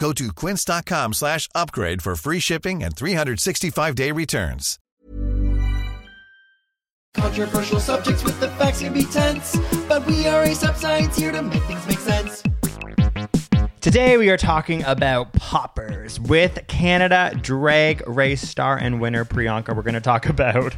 Go to quince.com slash upgrade for free shipping and 365-day returns. Controversial subjects with the facts can be tense, but we are AsapSCIENCE here to make things make sense. Today we are talking about poppers with Canada drag race star and winner Priyanka. We're going to talk about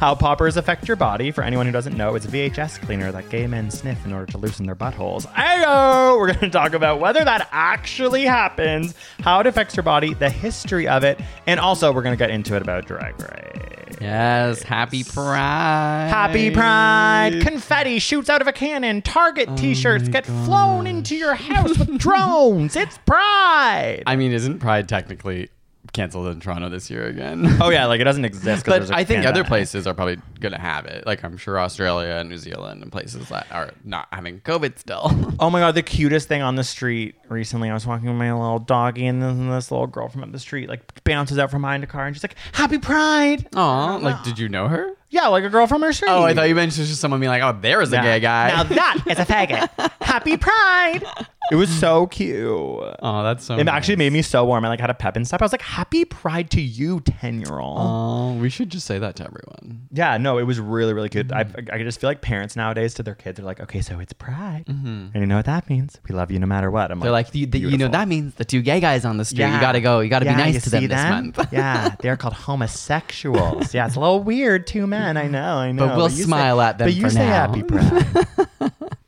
how poppers affect your body. For anyone who doesn't know, it's a VHS cleaner that gay men sniff in order to loosen their buttholes. Ayo! We're going to talk about whether that actually happens, how it affects your body, the history of it, and also we're going to get into it about drag race. Yes, happy Pride. Happy Pride! Confetti shoots out of a cannon. Target oh t-shirts get flown into your house with drones. It's Pride. I mean, isn't Pride technically canceled in Toronto this year again? oh yeah, like it doesn't exist. 'cause but there's a I think Canada. other places are probably going to have it. Like I'm sure Australia and New Zealand and places that are not having COVID still. Oh my god, the cutest thing on the street recently. I was walking with my little doggy, and then this little girl from up the street like bounces out from behind a car, and she's like, "Happy Pride!" Aw, like did you know her? Yeah, like a girl from her street. Oh, I thought you mentioned just someone being like, "Oh, there's a Nah. gay guy." Now that is a faggot. Happy Pride! It was so cute. oh, that's so. It nice. actually made me so warm. I like had a pep and stuff. I was like, "Happy Pride to you, ten year old." Oh, we should just say that to everyone. Yeah, no, it was really, really good. I, Mm-hmm. I just feel like parents nowadays to their kids are like, okay, so it's Pride, and you know what that means? We love you no matter what. I'm Mm-hmm. They're like, you, the, you know, that means the two gay guys on the street. You gotta go. You gotta Yeah, be nice to them see this month. yeah, they're called homosexuals. Yeah, it's a little weird, two men. I know, I know. But we'll you smile say, at them But you say now. happy Pride.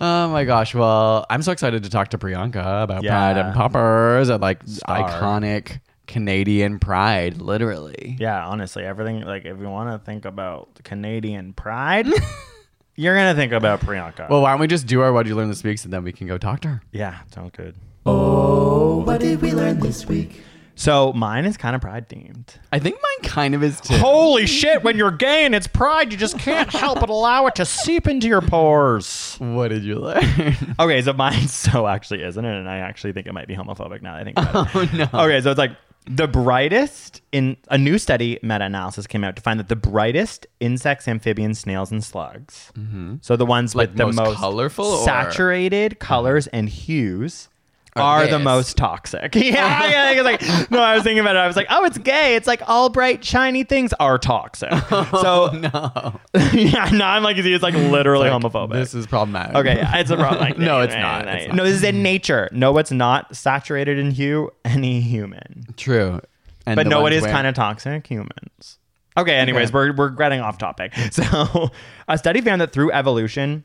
Oh my gosh! Well, I'm so excited to talk to Priyanka about Yeah. Pride and Poppers and like Star. iconic Canadian Pride, literally. yeah, honestly, everything. Like, if you want to think about Canadian Pride, you're gonna think about Priyanka. Well, why don't we just do our What Did You Learn This Week and then we can go talk to her. yeah, sounds good. Oh, what did we learn this week? So mine is kind of Pride themed. I think mine kind of is too. Holy shit! When you're gay and it's Pride, you just can't help but allow it to seep into your pores. What did you learn? Okay, so mine so actually isn't it, and I actually think it might be homophobic now that I think about it. oh no. Okay, so it's like the brightest in a new study meta-analysis came out to find that the brightest insects, amphibians, snails, and slugs. Mm-hmm. So the ones Like with the most most, colorful or- saturated colors uh-huh. and hues. Are Are the most toxic? Yeah, yeah. It's like no, I was thinking about it. I was like, oh, it's gay. It's like all bright, shiny things are toxic. Oh, so No. yeah, no, I'm like, it's like literally homophobic. This is problematic. Okay, yeah, it's a problem. Like, No, it's not. It's not. No, this is in nature. No, it's not saturated in hue. Any human, True. And but no, it is where- kind of toxic. Humans. Okay. Anyways, Okay. we're we're getting off topic. So, a study found that through evolution,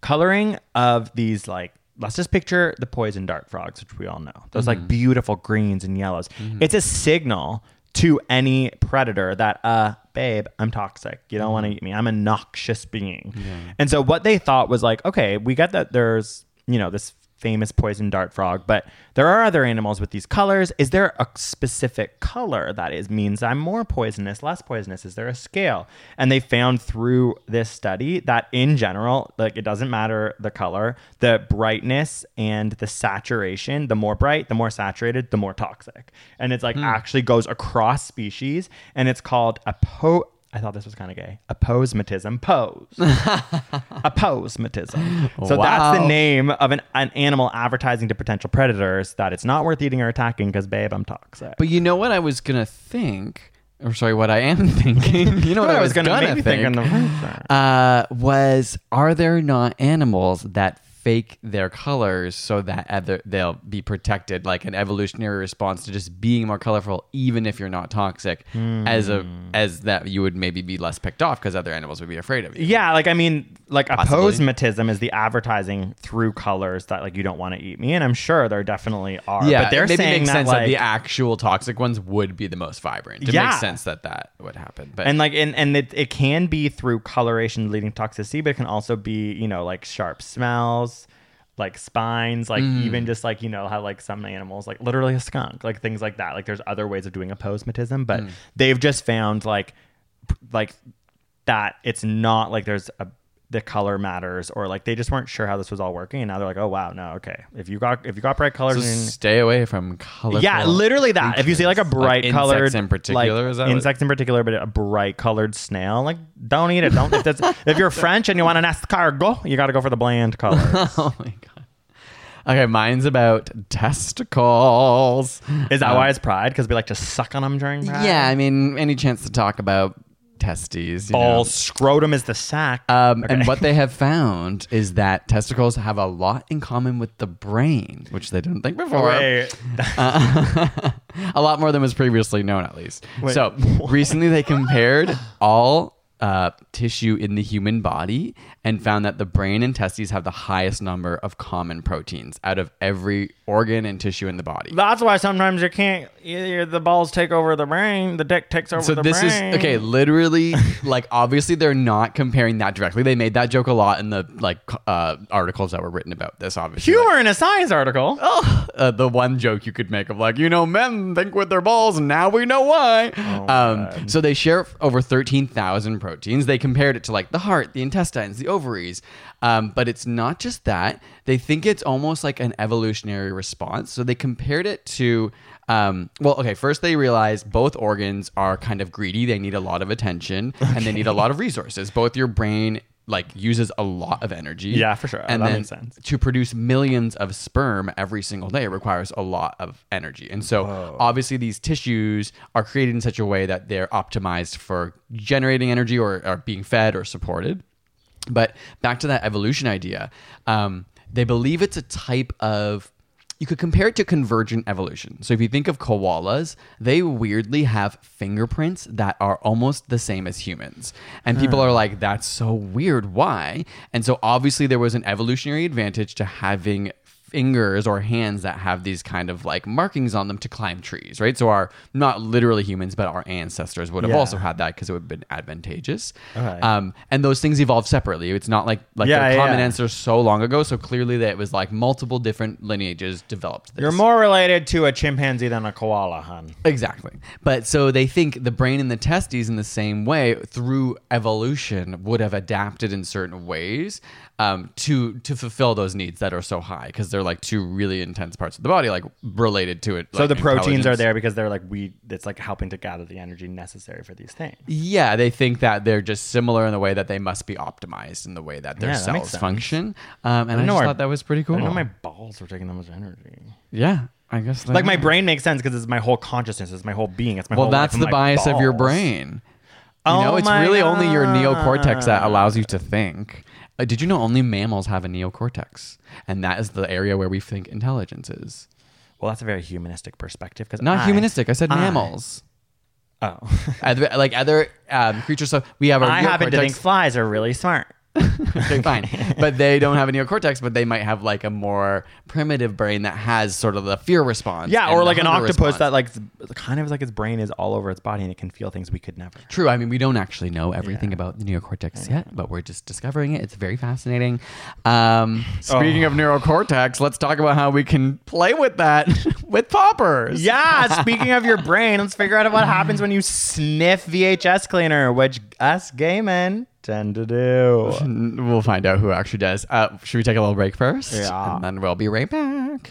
coloring of these like let's just picture the poison dart frogs, which we all know. Those Mm-hmm. like beautiful greens and yellows. It's a signal to any predator that uh babe i'm toxic you don't want Mm-hmm. to eat me i'm a noxious being and so what they thought was like okay we get that there's you know this famous poison dart frog but there are other animals with these colors. Is there a specific color that is means i'm more poisonous less poisonous? Is there a scale? And they found through this study that in general like it doesn't matter the color the brightness and the saturation the more bright the more saturated the more toxic. And it's like hmm. actually goes across species and it's called a po I thought this was kind of gay. Aposematism. Pose. Aposematism. So that's the name of an, an animal advertising to potential predators that it's not worth eating or attacking because, babe, I'm toxic. But you know what I was gonna think, or sorry, what I am thinking. You know what I was gonna, think, think in the uh, was are there not animals that fake their colors so that other, they'll be protected, like an evolutionary response to just being more colorful, even if you're not toxic, as a hmm. as that you would maybe be less picked off because other animals would be afraid of you. Yeah, like I mean, like Possibly. aposematism is the advertising through colors that like you don't want to eat me, and I'm sure there definitely are. Yeah, but they're maybe saying makes that sense like that the actual toxic ones would be the most vibrant. It Yeah. makes sense that that would happen. But and like and, and it, it can be through coloration leading toxicity but it can also be you know like sharp smells like spines like Mm. even just like you know how like some animals like literally a skunk like things like that like there's other ways of doing aposematism but Mm. they've just found like like that it's not like there's a the color matters or like they just weren't sure how this was all working and now they're like oh wow no okay if you got if you got bright colors so in stay away from colorful. yeah, literally that. If you see like a bright Like colored insects in particular, like, is that what- insects in particular, but a bright colored snail, like don't eat it. Don't if that's if you're French and you want an escargot, you got to go for the bland color. oh my god. Okay, mine's about testicles. Is that Um, why it's pride? Because we like to suck on them during pride. Yeah, I mean, any chance to talk about testes? You know. Scrotum is the sack. Um, Okay. And what they have found is that testicles have a lot in common with the brain, which they didn't think before. Wait. a lot more than was previously known, at least. Wait, so recently, they compared all uh, tissue in the human body and found that the brain and testes have the highest number of common proteins out of every organ and tissue in the body. That's why sometimes you can't. Either the balls take over the brain, the dick takes over So the this brain. is okay. Literally, like obviously they're not comparing that directly. They made that joke a lot in the like uh, articles that were written about this. Obviously, Like, Humor in a science article. uh, the one joke you could make of like you know men think with their balls and now we know why um, so they share over 13000 proteins. They compared it to like the heart the intestines the ovaries. Um, but it's not just that. They think it's almost like an evolutionary response. So they compared it to um, well okay first they realized both organs are kind of greedy. They need a lot of attention and they need a lot of resources. Both your brain like uses a lot of energy Yeah, for sure. and That makes sense. to produce millions of sperm every single day requires a lot of energy. And so obviously these tissues are created in such a way that they're optimized for generating energy or, or being fed or supported. But back to that evolution idea, um, they believe it's a type of. You could compare it to convergent evolution. So if you think of koalas, they weirdly have fingerprints that are almost the same as humans. And hmm. people are like, that's so weird. Why? And so obviously there was an evolutionary advantage to having fingers or hands that have these kind of like markings on them to climb trees, right? So our not literally humans, but our ancestors would have Yeah. also had that because it would have been advantageous. Okay. Um, and those things evolved separately. It's not like like Yeah, their yeah, common yeah. ancestors so long ago. So clearly that it was like multiple different lineages developed. This. You're more related to a chimpanzee than a koala, hun. Exactly. But so they think the brain and the testes, in the same way, through evolution, would have adapted in certain ways um, to to fulfill those needs that are so high because they're like two really intense parts of the body, like related to it. So like the proteins are there because they're like we. It's like helping to gather the energy necessary for these things. Yeah, they think that they're just similar in the way that they must be optimized in the way that their Yeah, that cells function. Um, and I, know just our- thought that was pretty cool. I know my balls were taking that much energy. yeah, I guess Like my brain makes sense because it's my whole consciousness, it's my whole being, it's my Well, that's the bias of your brain. You Oh know, it's really only your neocortex that allows you to think. Uh, did you know only mammals have a neocortex? And that is the area where we think intelligence is. Well, that's a very humanistic perspective because Not humanistic. I said I- mammals. Oh, Other, like other um, creatures. So we have a I happen to neocortex. think flies are really smart. okay, fine. But they don't have a neocortex, but they might have like a more primitive brain that has sort of the fear response. Yeah, or like an octopus response. that like kind of like its brain is all over its body and it can feel things we could never. True. I mean, we don't actually know everything about the neocortex yet, but we're just discovering it. It's very fascinating. Um, speaking of neocortex, let's talk about how we can play with that with poppers. Yeah, speaking of your brain, let's figure out what happens when you sniff VHS cleaner, which us gay men tend to do. We'll find out who actually does. Uh, should we take a little break first? Yeah. And then we'll be right back.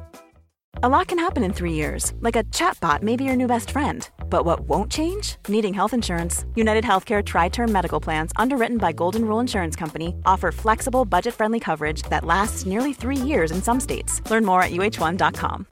A lot can happen in three years, like a chatbot may be your new best friend. But what won't change? Needing health insurance. United Healthcare Tri Term Medical Plans, underwritten by Golden Rule Insurance Company, offer flexible, budget friendly coverage that lasts nearly three years in some states. Learn more at uh1.com.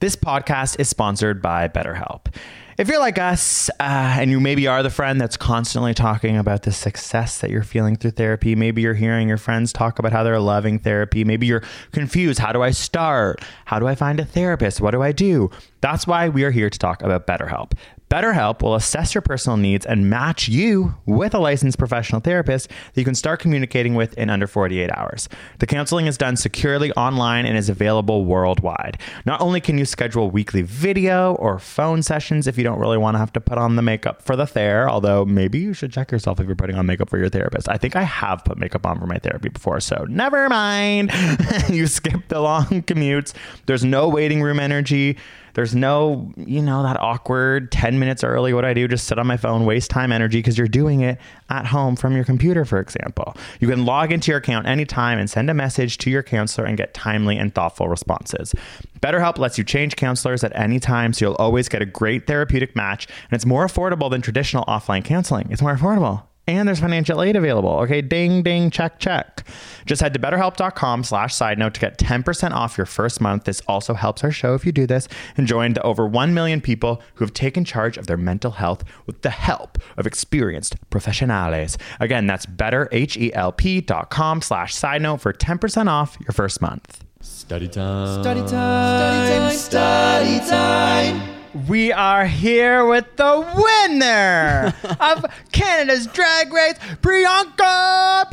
This podcast is sponsored by BetterHelp. If you're like us, uh, and you maybe are the friend that's constantly talking about the success that you're feeling through therapy, maybe you're hearing your friends talk about how they're loving therapy, maybe you're confused. How do I start? How do I find a therapist? What do I do? That's why we are here to talk about BetterHelp. BetterHelp will assess your personal needs and match you with a licensed professional therapist that you can start communicating with in under 48 hours. The counseling is done securely online and is available worldwide. Not only can you schedule weekly video or phone sessions if you don't really want to have to put on the makeup for the ther, although maybe you should check yourself if you're putting on makeup for your therapist. I think I have put makeup on for my therapy before, so never mind. you skip the long commutes. There's no waiting room energy. There's no, you know, that awkward 10 minutes early. What I do? Just sit on my phone, waste time, energy because you're doing it at home from your computer, for example. You can log into your account anytime and send a message to your counselor and get timely and thoughtful responses. BetterHelp lets you change counselors at any time, so you'll always get a great therapeutic match, and it's more affordable than traditional offline counseling. It's more affordable and there's financial aid available. Okay, ding, ding, check, check. Just head to betterhelp.com slash side note to get 10% off your first month. This also helps our show if you do this and join the over 1 million people who have taken charge of their mental health with the help of experienced professionals. Again, that's betterhelp.com slash side note for 10% off your first month. Study time. Study time. Study time, study time. We are here with the winner of Canada's Drag Race, Priyanka.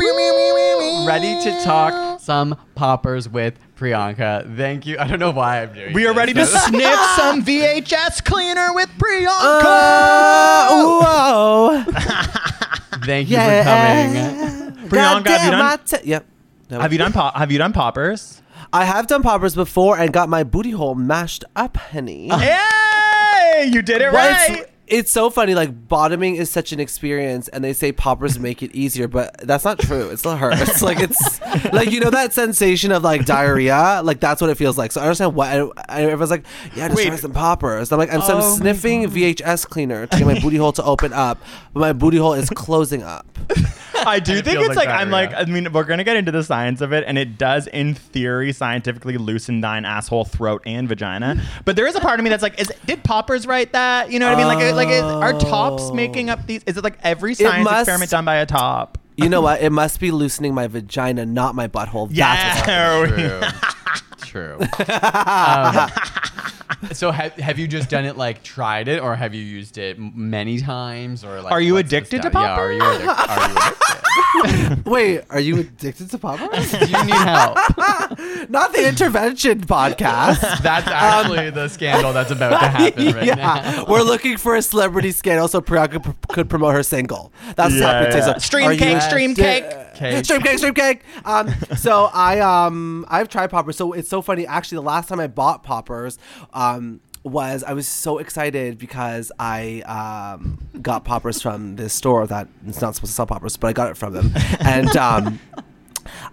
Ready to talk some poppers with Priyanka. Thank you. I don't know why I'm doing We are this. ready to sniff some VHS cleaner with Priyanka. Uh, whoa. Thank you Yeah. for coming. Priyanka, have you done? te- yep. No. Have you done? Pop, have you done poppers? I have done poppers before and got my booty hole mashed up, honey. Yay! You did it Well, right. it's, it's so funny. Like bottoming is such an experience, and they say poppers make it easier, but that's not true. It still hurts. like it's like you know that sensation of like diarrhea. Like that's what it feels like. So I understand why I, I, everyone's like, yeah, just Wait. try some poppers. I'm like, I'm, so Oh my I'm sniffing VHS cleaner to get my booty hole to open up, but my booty hole is closing up. I do think feels it's like like, I'm like I mean we're gonna get into the science of it and it does in theory scientifically loosen thine asshole, throat, and vagina. But there is a part of me that's like, is did poppers write that? You know what I mean? Like oh, like is, are tops oh. making up these? Is it like every science must- experiment done by a top? You know what? It must be loosening my vagina, not my butthole. That's what's happening. Yeah. True. True. Um, Um, so have, have you just done it like tried it or have you used it many times or like Are you what's the addicted to sta- Yeah, are you, addic- are you addicted? Wait, are you addicted to poppers? Do you need help? not the intervention podcast. That's actually the scandal that's about to happen right yeah, now. we're looking for a celebrity scandal so Priyanka p- could promote her single. That's what's Yeah, happening yeah. So Stream are you cake, stream addi- cake. Cake. Stream cake, stream cake. Um, so I um I've tried poppers. So it's so funny. Actually, the last time I bought poppers, um. Was I was so excited because I um, got poppers from this store that it's not supposed to sell poppers, but I got it from them, and um,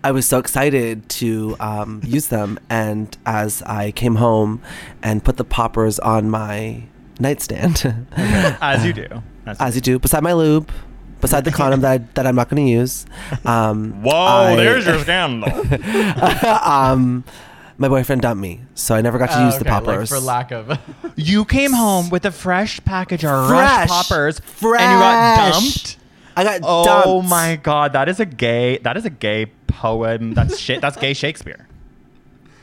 I was so excited to um, use them. And as I came home and put the poppers on my nightstand, As you do. As as you do, beside my lube, beside the condom that, I, that I'm not going to use. Um, Whoa, I- there's your scandal. um, my boyfriend dumped me, so I never got to Oh, use the okay, like, poppers. for lack of. you came home with a fresh package of Fresh. Rush poppers Fresh. and you got dumped. I got Oh dumped. my god, that is a gay that is a gay poem. That's shit. That's gay Shakespeare.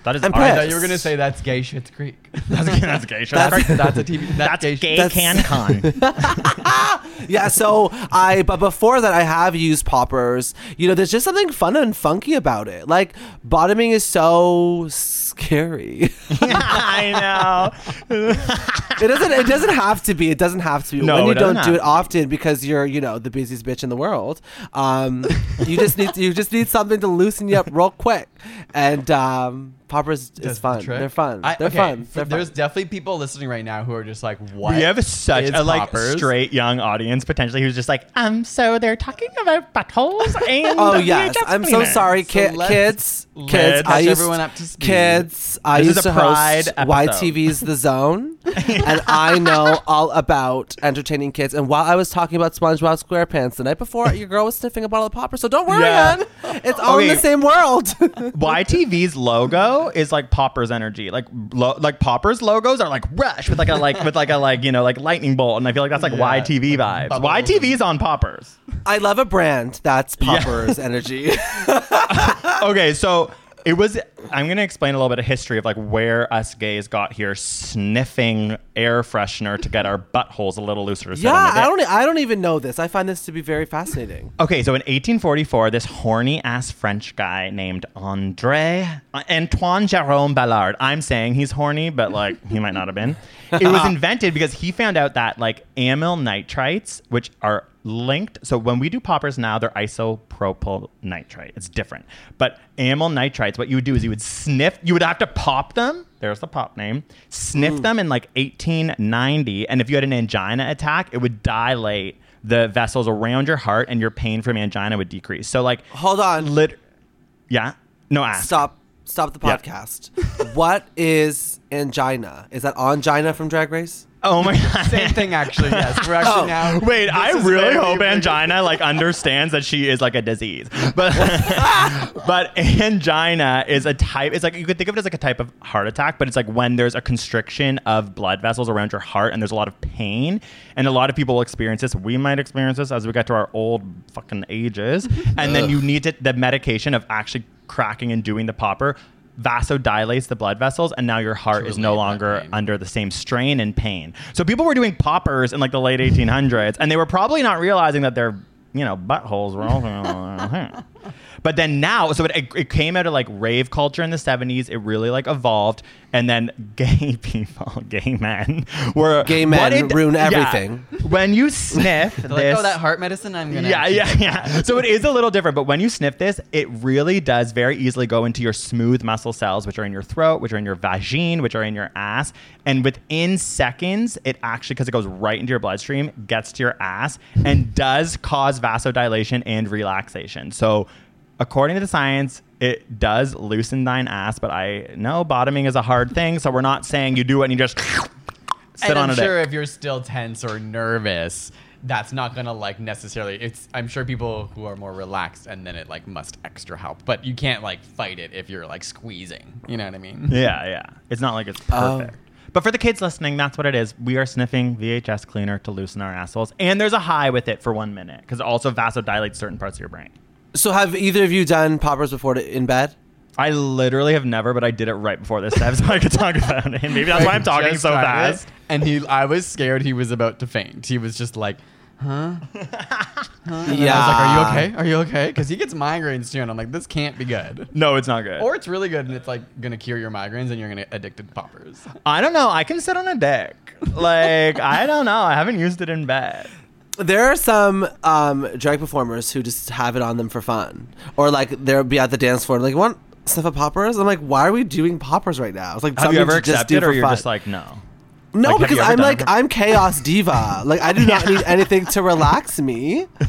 That is I'm I thought you were gonna say that's gay Schitt's Creek. That's, that's gay shit. That's- That's a TV. That's, That's gay. gay That's- can con. Yeah, so I, but before that, I have used poppers. You know, there's just something fun and funky about it. Like, bottoming is so scary. I know. it doesn't. It doesn't have to be. It doesn't have to be. No, when you it doesn't don't have do it to be. often because you're, you know, the busiest bitch in the world. Um, you just need. You just need something to loosen you up real quick. And um, poppers Does is the fun. trick. They're fun. I- They're okay, fun. f- They're there's definitely people listening right now who are just like, "What?" We have such is a like poppers? straight young audience potentially who's just like, um, so they're talking about buttholes and Oh the yes, VHS I'm so cleaners." sorry, So ki- let's- kids. let's Kids, catch I used everyone up to speed. kids. I This is used a to Pride host episode. YTV's The Zone, and I know all about entertaining kids. And while I was talking about SpongeBob SquarePants the night before, your girl was sniffing a bottle of popper. So don't worry, Yeah. man. It's all in Okay. the same world. YTV's logo is like Popper's energy. Like lo- like Popper's logos are like Rush with like a like with like a like you know like lightning bolt, and I feel like that's like Yeah, YTV vibes. bubbles. YTV's on Poppers. I love a brand that's Popper's energy. okay, so it was. I'm gonna explain a little bit of history of like where us gays got here, sniffing air freshener to get our buttholes a little looser. to yeah, I don't. I don't even know this. I find this to be very fascinating. Okay, so in 1844, this horny ass French guy named Andre uh, Antoine Jerome Balard. I'm saying he's horny, but like he might not have been. It was invented because he found out that like amyl nitrites, which are linked. So when we do poppers now, they're isopropyl nitrite. It's different. But amyl nitrites, what you would do is you would sniff. You would have to pop them. There's the pop name. Sniff mm. them in like 1890, and if you had an angina attack, it would dilate the vessels around your heart, and your pain from angina would decrease. So like, Hold on. lit. Yeah. No ask. Stop. Stop the podcast. what is angina? Is that angina from Drag Race? Oh my god. Same thing, actually. Yes, we're actually Oh. now. Wait, I really hope weird. angina like understands that she is like a disease. But but angina is a type it's like you could think of it as like a type of heart attack, but it's like when there's a constriction of blood vessels around your heart and there's a lot of pain. And a lot of people will experience this. We might experience this as we get to our old fucking ages. And then you need to, the medication of actually cracking and doing the popper vasodilates the blood vessels and now your heart is no longer under the same strain and pain. So people were doing poppers in like the late 1800s, and they were probably not realizing that their you know buttholes were also. but then now, so it, it came out of like rave culture in the 70s. It really like evolved, and then gay people, gay men, were Gay men what it- ruin yeah. everything. when you sniff this, like, oh, that heart medicine. I'm gonna. yeah, yeah, yeah. So it is a little different, but when you sniff this, it really does very easily go into your smooth muscle cells, which are in your throat, which are in your vagine, which are in your ass. And within seconds, it actually, because it goes right into your bloodstream, gets to your ass and does cause vasodilation and relaxation. So, according to the science, it does loosen thine ass, but I know bottoming is a hard thing. So, we're not saying you do it and you just sit and on I'm it. sure if you're still tense or nervous, that's not gonna like necessarily. It's I'm sure people who are more relaxed and then it like must extra help, but you can't like fight it if you're like squeezing. You know what I mean? Yeah, yeah. It's not like it's Oh. perfect. But for the kids listening, that's what it is. We are sniffing VHS cleaner to loosen our assholes. And there's a high with it for one minute because it also vasodilates certain parts of your brain. So have either of you done poppers before to, in bed? I literally have never, but I did it right before this step so I could talk about it. And maybe that's why I'm talking Just so tried fast. it, And he, I was scared he was about to faint. He was just like, huh? And Yeah. I was like, are you okay? Are you okay? Because he gets migraines too, and I'm like, this can't be good. No, it's not good. Or it's really good, and it's like gonna cure your migraines, and you're gonna get addicted to poppers. I don't know. I can sit on a dick. Like, I don't know. I haven't used it in bed. There are some um, drag performers who just have it on them for fun, or like they'll be at the dance floor like, "Want sniff of poppers?" I'm like, "Why are we doing poppers right now?" It's like Have you something ever to just accepted do it or for you're fun. just like, no? no, like, because I'm like it? I'm chaos diva. like I do not need anything to relax me.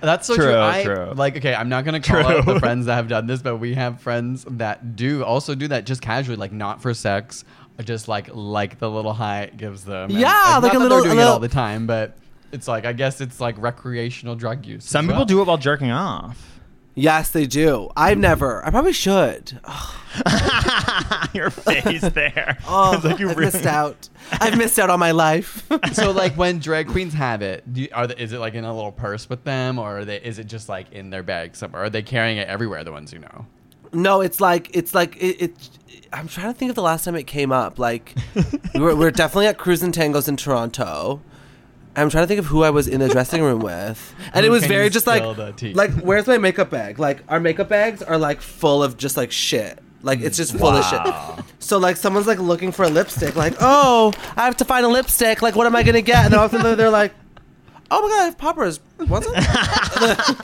That's so True, true. I, true. Like, okay, I'm not gonna call out the friends that have done this, but we have friends that do also do that just casually, like not for sex, just like like the little high it gives them. And, Yeah, not like a that little- They're doing a it little- all the time, but it's like I guess it's like recreational drug use. Some people well. do it while jerking off. Yes, they do. I've never. I probably should. Your face there. Oh, It's like you I've really- missed out. I've missed out on my life. so like when drag queens have it, do you, are they, is it like in a little purse with them, or are they, is it just like in their bag somewhere? Are they carrying it everywhere? The ones who know. No, it's like it's like it. it I'm trying to think of the last time it came up. Like we're, we're definitely at Crews and Tangos in Toronto. I'm trying to think of who I was in the dressing room with, and it was can very you just like spill the tea? like where's my makeup bag? Like our makeup bags are like full of just like shit. Like it's just full of shit. So like someone's like looking for a lipstick, like, oh, I have to find a lipstick. Like, what am I gonna get? And then all of a sudden they're like, oh my god, I have poppers. What's it?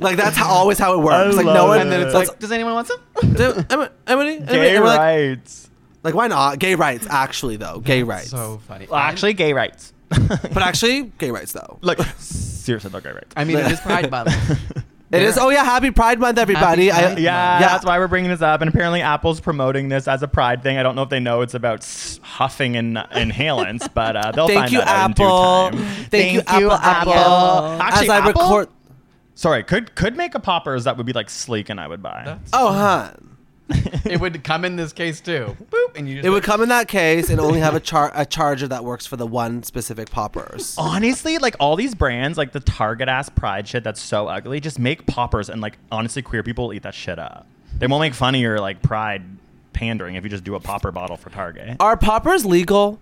like that's how, always how it works. like no love one. it. And then it's like, does anyone want some? Do- Emily, Emily, Emily, Gay and we're like, rights. Like, why not? Gay rights, actually, though. Gay rights. So funny. Well, actually, gay rights. but actually, gay rights, though. Like seriously, though, gay rights. I mean, it is Pride Month. It is. Oh yeah, Happy Pride Month, everybody. Happy I, Pride Yeah, Yeah. that's why we're bringing this up. And apparently, Apple's promoting this as a pride thing. I don't know if they know it's about huffing and inhalants, but uh, they'll Thank find you, that out in due Apple. time. Thank, you, Apple. Apple. Actually, As I Apple- record. Sorry, could could make a poppers that would be like sleek, and I would buy. Oh, huh. It would come in this case too. Boop, and you just It would come in that case and only have a char- a charger that works for the one specific poppers. Honestly, like all these brands, like the Target ass pride shit that's so ugly, just make poppers and like honestly, queer people will eat that shit up. They won't make fun of your like pride pandering if you just do a popper bottle for Target. Are poppers legal?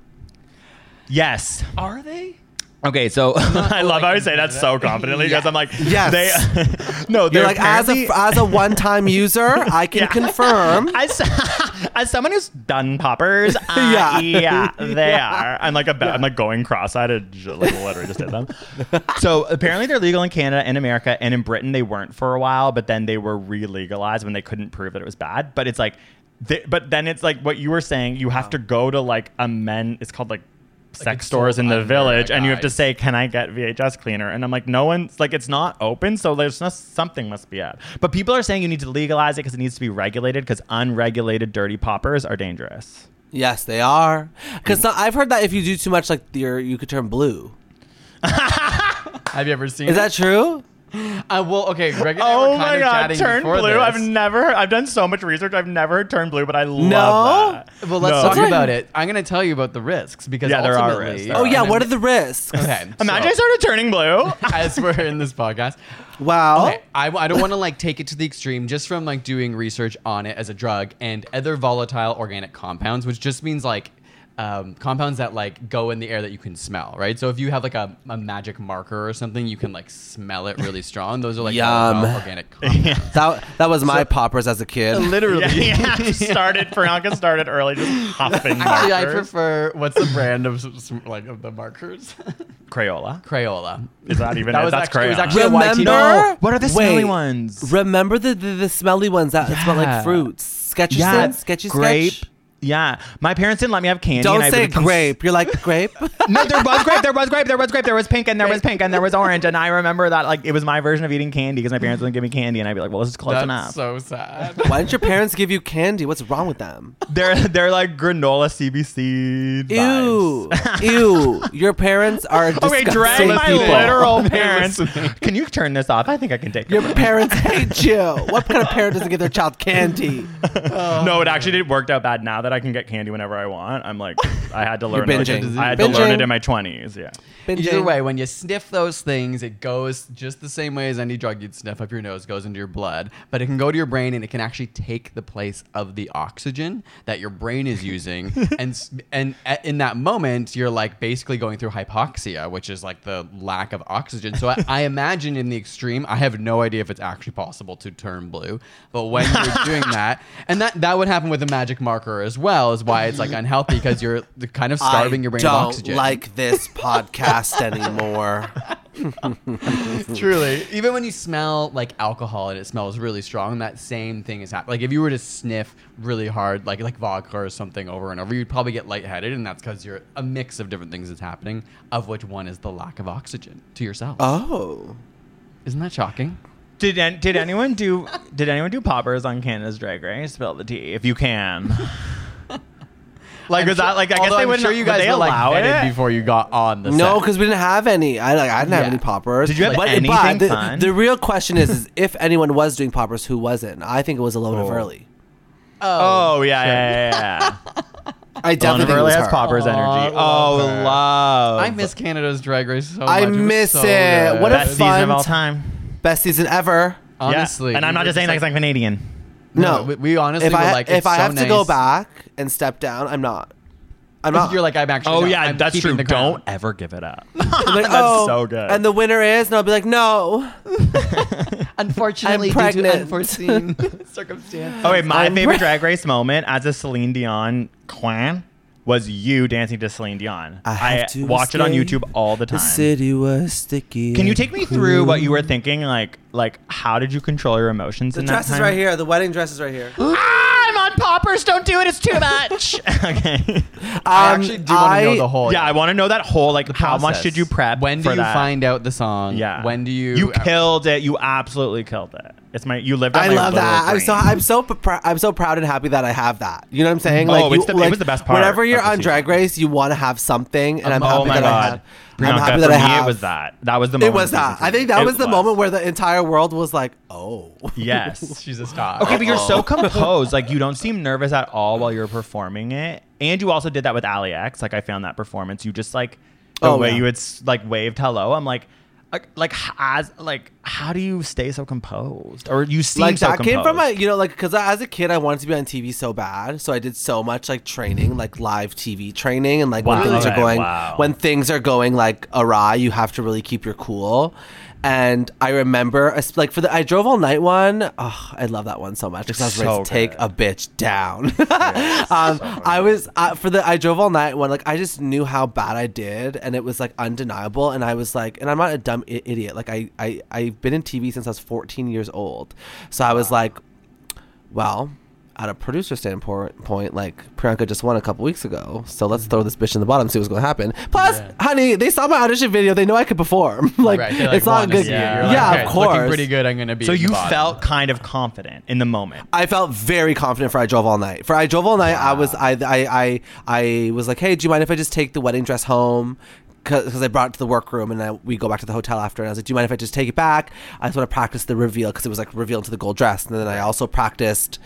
Yes. Are they? Okay, so I love like how I say that so confidently because I'm like, Yes. they, no, You're they're like as a as a one time user, I can Yeah. confirm. As, as someone who's done poppers, uh, Yeah. yeah, they are. I'm like a, I'm like going cross-eyed. I ju- Like literally just did them. so apparently they're legal in Canada and America, and in Britain they weren't for a while, but then they were re-legalized when they couldn't prove that it was bad. But it's like, they, but then it's like what you were saying. You have to go to like a men. It's called like. Sex it's stores in the village, and you have to say, "Can I get VHS cleaner?" And I'm like, "No one's like, it's not open, so there's no, something must be up." But people are saying you need to legalize it because it needs to be regulated because unregulated dirty poppers are dangerous. yes, they are. Because I've heard that if you do too much, like your you could turn blue. Have you ever seen? Is that true? Uh, well, okay. Greg and I were Oh kind my of god, chatting turn before blue! This. I've never, I've done so much research. I've never heard turn blue, but I love No? that. Well, let's No. talk That's about it. I'm going to tell you about the risks because Yeah, there are ultimately- risks. There Oh are. yeah. What are the risks? Okay. Imagine I so, started turning blue. as we're in this podcast. Wow. Okay, I, I don't want to like take it to the extreme just from like doing research on it as a drug and other volatile organic compounds, which just means like um, compounds that like go in the air that you can smell, right? So if you have like a, a magic marker or something, you can like smell it really strong. Those are like Yum. organic compounds. That that was my poppers as a kid. Literally. yeah, yeah. started. Priyanka started early, just huffing. Actually, I prefer what's the brand of s- s- like of the markers? Crayola. Crayola. Is that even? That it? was That's actually, it was crayon. actually a YT. Remember? What are the Wait. smelly ones? Remember the, the the smelly ones that smell like fruits? Sketchy yeah, scent? Sketchy grape. sketch? Yeah, my parents didn't let me have candy. Don't and say would come- grape. You're like grape. No, there was grape. There was grape. There was grape. There was pink, and there was pink, and there was orange. And I remember that like it was my version of eating candy because my parents wouldn't give me candy, and I'd be like, "Well, this is close That's enough." so sad. Why didn't your parents give you candy? What's wrong with them? they're they're like granola CBC. Ew, vibes. ew. Your parents are Okay, disgusting drag my people. literal parents. Can you turn this off? I think I can take Your parents hate you. What kind of parent doesn't give their child candy? no, it actually did worked out bad. Now that I can get candy whenever I want, I'm like, I had to learn. You're like, binging. I had to learn it in my 20s. Yeah. Either way, when you sniff those things, it goes just the same way as any drug you'd sniff up your nose goes into your blood. But it can go to your brain and it can actually take the place of the oxygen that your brain is using. and s- and a- in that moment, you're like basically going through hypoxia, which is like the lack of oxygen. So I, I imagine in the extreme, I have no idea if it's actually possible to turn blue. But when you're doing that, and that that would happen with a magic marker as well, is why it's like unhealthy because you're kind of starving I your brain don't of oxygen. like this podcast anymore. Truly. Even when you smell like alcohol and it smells really strong, that same thing is happening. Like if you were to sniff really hard, like like vodka or something over and over, you'd probably get lightheaded, and that's because you're a mix of different things that's happening, of which one is the lack of oxygen to yourself. Oh. Isn't that shocking? Did an- did anyone do did anyone do poppers on Canada's Drag Race? Spill the tea if you can. like was that like I guess Although they I'm wouldn't sure you guys would they were like allow vetted it? before you got on the No, set. because we didn't have any. I like I didn't have Yeah. any poppers. Did you have but, anything but the, fun? the real question is, is if anyone was doing poppers, who wasn't? I think it was Alona Oh. Early. Oh yeah, yeah, yeah. yeah. I Donna definitely think it Burley was has her. poppers Aw, energy. Oh, love Oh, her. love. I miss Canada's Drag Race so much. I It was miss so it. good. What a best season fun of all time. Best season ever. Honestly, yeah. and I'm not just saying that because like- I'm Canadian. No, we, we honestly if were I like, if it's I so have to go back and step down, I'm not. I'm not. You're like, I'm actually. Oh no, yeah, I'm that's true. Don't ever give it up. I'm like, That's oh, so good. And the winner is, and I'll be like, no. Unfortunately, I'm due to pregnant. unforeseen circumstance. Oh wait, my I'm favorite pre- drag race moment as a Celine Dion clan was you dancing to Celine Dion. I have to watch it on. YouTube all the time. The city was sticky. Can you take me through what you were thinking? Like, like how did you control your emotions The in dress that is time? right here. The wedding dress is right here. Ah, I'm on poppers. Don't do it. It's too much. okay. I Um, actually do want to know the whole. Yeah, I want to know that whole like how much did you prep? When do for you that? find out the song? Yeah. When do you? You killed it. You absolutely killed it. It's my. You lived. Out I my love literal that. I'm so. I'm so pr- I'm so proud and happy that I have that. You know what I'm saying? Oh, it's the- it was the best part Whenever you're the on season. Drag Race, you want to have something, and I'm oh happy my that I god. have. Priyanka, I'm happy for that I me, have. it was that. That was the Moment It was that. I think that It was the moment where the entire world was like, "Oh, Yes. She's a star. Okay, but you're so composed. Like you don't seem nervous at all while you're performing it, and you also did that with Allie X. Like I found that performance. You just like the Oh, way yeah. you had like waved hello. I'm like, like, like as like how do you stay so composed? Or you seem like so that came from my you know like because as a kid I wanted to be on TV so bad, so I did so much like training, like live TV training, and like Wow. when things are going wow. when things are going like awry, you have to really keep your cool. And I remember, like for the I drove all night one. Oh, I love that one so much because I was ready So to take a bitch down. um, I was uh, for the I drove all night one. Like I just knew how bad I did, and it was like undeniable. And I was like, and I'm not a dumb I- idiot. Like I I I've been in TV since I was 14 years old, so I was like, well. At a producer standpoint, point like Priyanka just won a couple weeks ago, so let's throw this bitch in the bottom, see what's going to happen. Plus, honey, they saw my audition video; they know I could perform. like, Right, like, it's not wanna good. Yeah. Like, yeah, okay, of it's looking course. pretty good. I'm gonna be. So you felt kind of confident in the moment. I felt very confident for I drove all night. For I drove all night, I was I I I I was like, hey, do you mind if I just take the wedding dress home? Because I brought it to the workroom and then we go back to the hotel after. And I was like, do you mind if I just take it back? I just want to practice the reveal because it was like reveal into the gold dress. And then I also practiced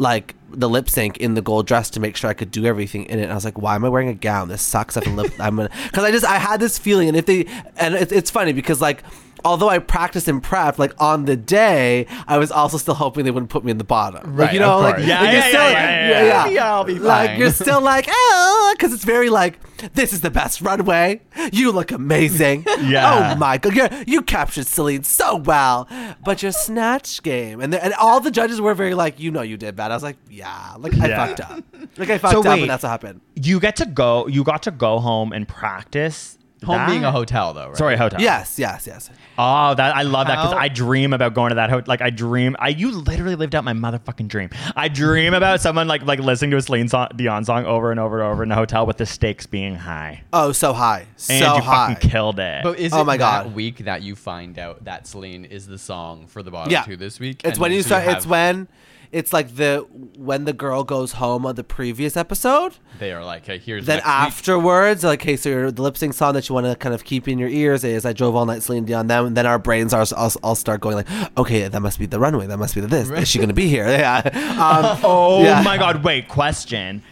like the lip sync in the gold dress to make sure I could do everything in it. And I was like, why am I wearing a gown? This sucks. I to lip. I'm gonna because I just I had this feeling. And if they and it, it's funny because like although I practiced and prepped, like on the day, I was also still hoping they wouldn't put me in the bottom. Like Right, you know, like. Yeah, like, you're yeah, still, yeah, yeah, yeah. Yeah, I'll be Like fine. you're still like, oh, because it's very like, this is the best runway. You look amazing. Yeah. Oh my god, you're, you captured Celine so well, but your snatch game and the, and all the judges were very like, you know, you did bad. I was like, yeah, like I fucked up. Like I fucked So up, wait. and that's what happened. You get to go. You got to go home and practice. Home that? being a hotel though. Right? Sorry, hotel. Yes, yes, yes. Oh, that I love that because How- I dream about going to that hotel. Like I dream, I you literally lived out my motherfucking dream. I dream about someone like like listening to a Celine song, Dion song over and over and over in the hotel with the stakes being high, Oh, so high, so and you high. fucking killed it. But is Oh it my that God. week that you find out that Celine is the song for the bottom yeah, two this week? It's And when you so start. have- It's when. It's like the when the girl goes home on the previous episode. they are like, hey, here's Then afterwards, like, okay, so your, the lip sync song that you want to kind of keep in your ears is "I drove all night, Celine Dion." Then, then our brains are all, all start going like, okay, that must be the runway. That must be the this. Is she going to be here? Yeah. Um, oh yeah. my god! Wait, question.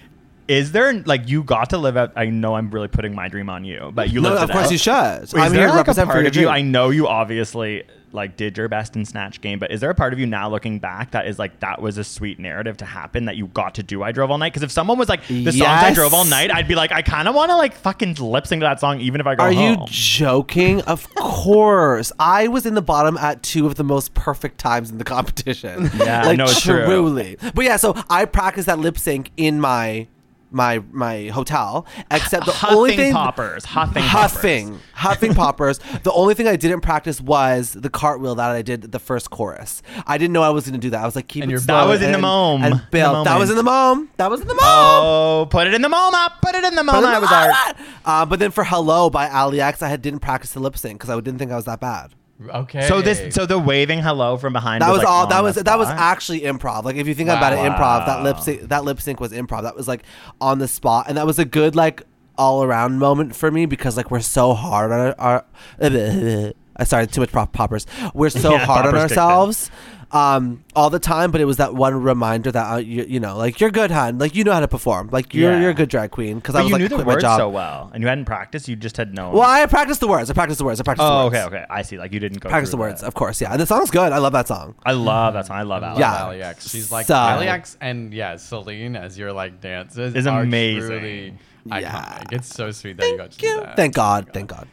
Is there like you got to live out? I know I'm really putting my dream on you, but you No, lived of course out. you should. Is I'm there here to like a part your of you? I know you obviously like did your best in Snatch Game, but is there a part of you now looking back that is like that was a sweet narrative to happen that you got to do I Drove All Night? Because if someone was like the songs I drove all night, I'd be like, I kind of want to like fucking lip sync to that song even if I go Are home. you joking? Of course. I was in the bottom at two of the most perfect times in the competition. Yeah, like no, it's true. truly. But yeah, so I practiced that lip sync in my my my hotel. Except the only Huffing thing poppers, huffing huffing, huffing poppers. The only thing I didn't practice was the cartwheel that I did the first chorus. I didn't know I was going to do that. I was like, keep And it That was in the and- mom. And Bill, that was in the mom. That was in the mom. Oh, put it in the moment. Put it in the moment. I was art. Uh, but then for "Hello" by Allie X, I had, didn't practice the lip sync because I didn't think I was that bad. Okay. So this, so the waving hello from behind. That was, like, all. That was that was actually improv. Like if you think about it, improv. That lip sync. That lip sync was improv. That was like on the spot, and that was a good like all around moment for me because like we're so hard on our. our I sorry, too much pop- poppers. We're so Yeah, hard on poppers kicked in. ourselves um all the time but it was that one reminder that uh, you, you know like you're good hun like you know how to perform like you're Yeah. you're a good drag queen because i But was you like knew the words job so well, and you hadn't practiced. You just had known. well i practiced the words i practiced the words i practiced oh, the words okay, okay. I see. Like you didn't go. practice the through words of course yeah and the song's good i love that song I love that song. I love Alex. Yeah. Allie X. She's like So- Allie X and yeah, Celine as your like dances Is are amazing. Truly Yeah. iconic. It's so sweet that you got to do that. thank god thank god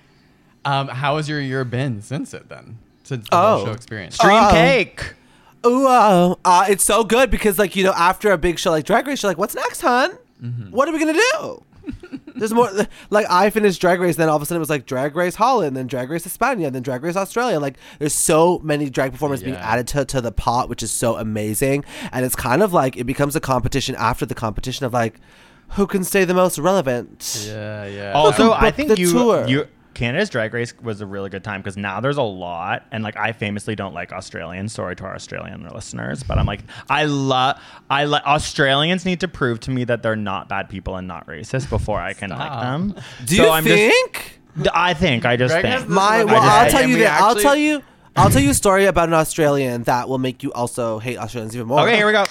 Um, how has your year been since it then? since the Oh. whole show experience. Dream Oh. cake. Ooh, uh, uh, it's so good because like you know after a big show like Drag Race, you're like, what's next, hon? What are we gonna do? There's more. Like I finished Drag Race, then all of a sudden it was like Drag Race Holland, then Drag Race España, then Drag Race Australia. Like there's so many drag performers being added to, to the pot, which is so amazing. And it's kind of like it becomes a competition after the competition of like who can stay the most relevant. Yeah, yeah. Also, I think the you tour? you Canada's Drag Race was a really good time because now there's a lot, and like I famously don't like Australians. Sorry to our Australian listeners, but I'm like I love I like Australians need to prove to me that they're not bad people and not racist before I can like them. Do So you I'm think? Just, I think I just Greg think My well, idea. I'll tell you we that. I'll tell you. I'll tell you a story about an Australian that will make you also hate Australians even more. Okay, here we go.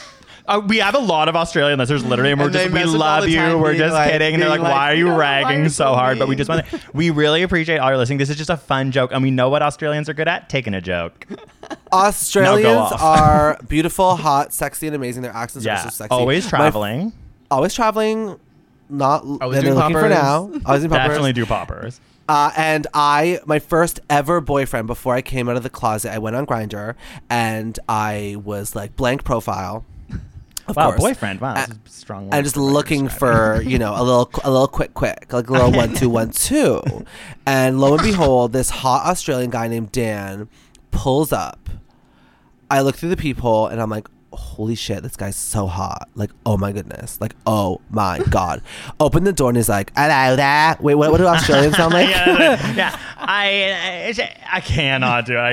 Uh, we have a lot of Australian listeners, literally, and we're And just we love you. We're just like- kidding, and they're like, like, "Why are you "No, ragging are you so so hard?" But we just want to. We really appreciate all your listening. This is just a fun joke, and we know what Australians are good at: taking a joke. Australians are beautiful, hot, sexy, and amazing. Their accents are Yeah, so sexy. always My- traveling. always traveling. Not. Always and they're doing looking for poppers. now. Always doing poppers. Definitely do poppers. Uh, and I, my first ever boyfriend before I came out of the closet, I went on Grindr, and I was like blank profile. Of Wow, course. boyfriend. Wow, a strong. I'm just for what you're looking for you know a little a little quick quick like a little one two one two, and lo and behold, this hot Australian guy named Dan pulls up. I look through the peephole and I'm like, holy shit, this guy's so hot. Like, oh my goodness. Like, oh my god. Open the door and he's like, hello there. Wait, what, what do Australians sound like? yeah, yeah. I, uh, I I cannot do it. I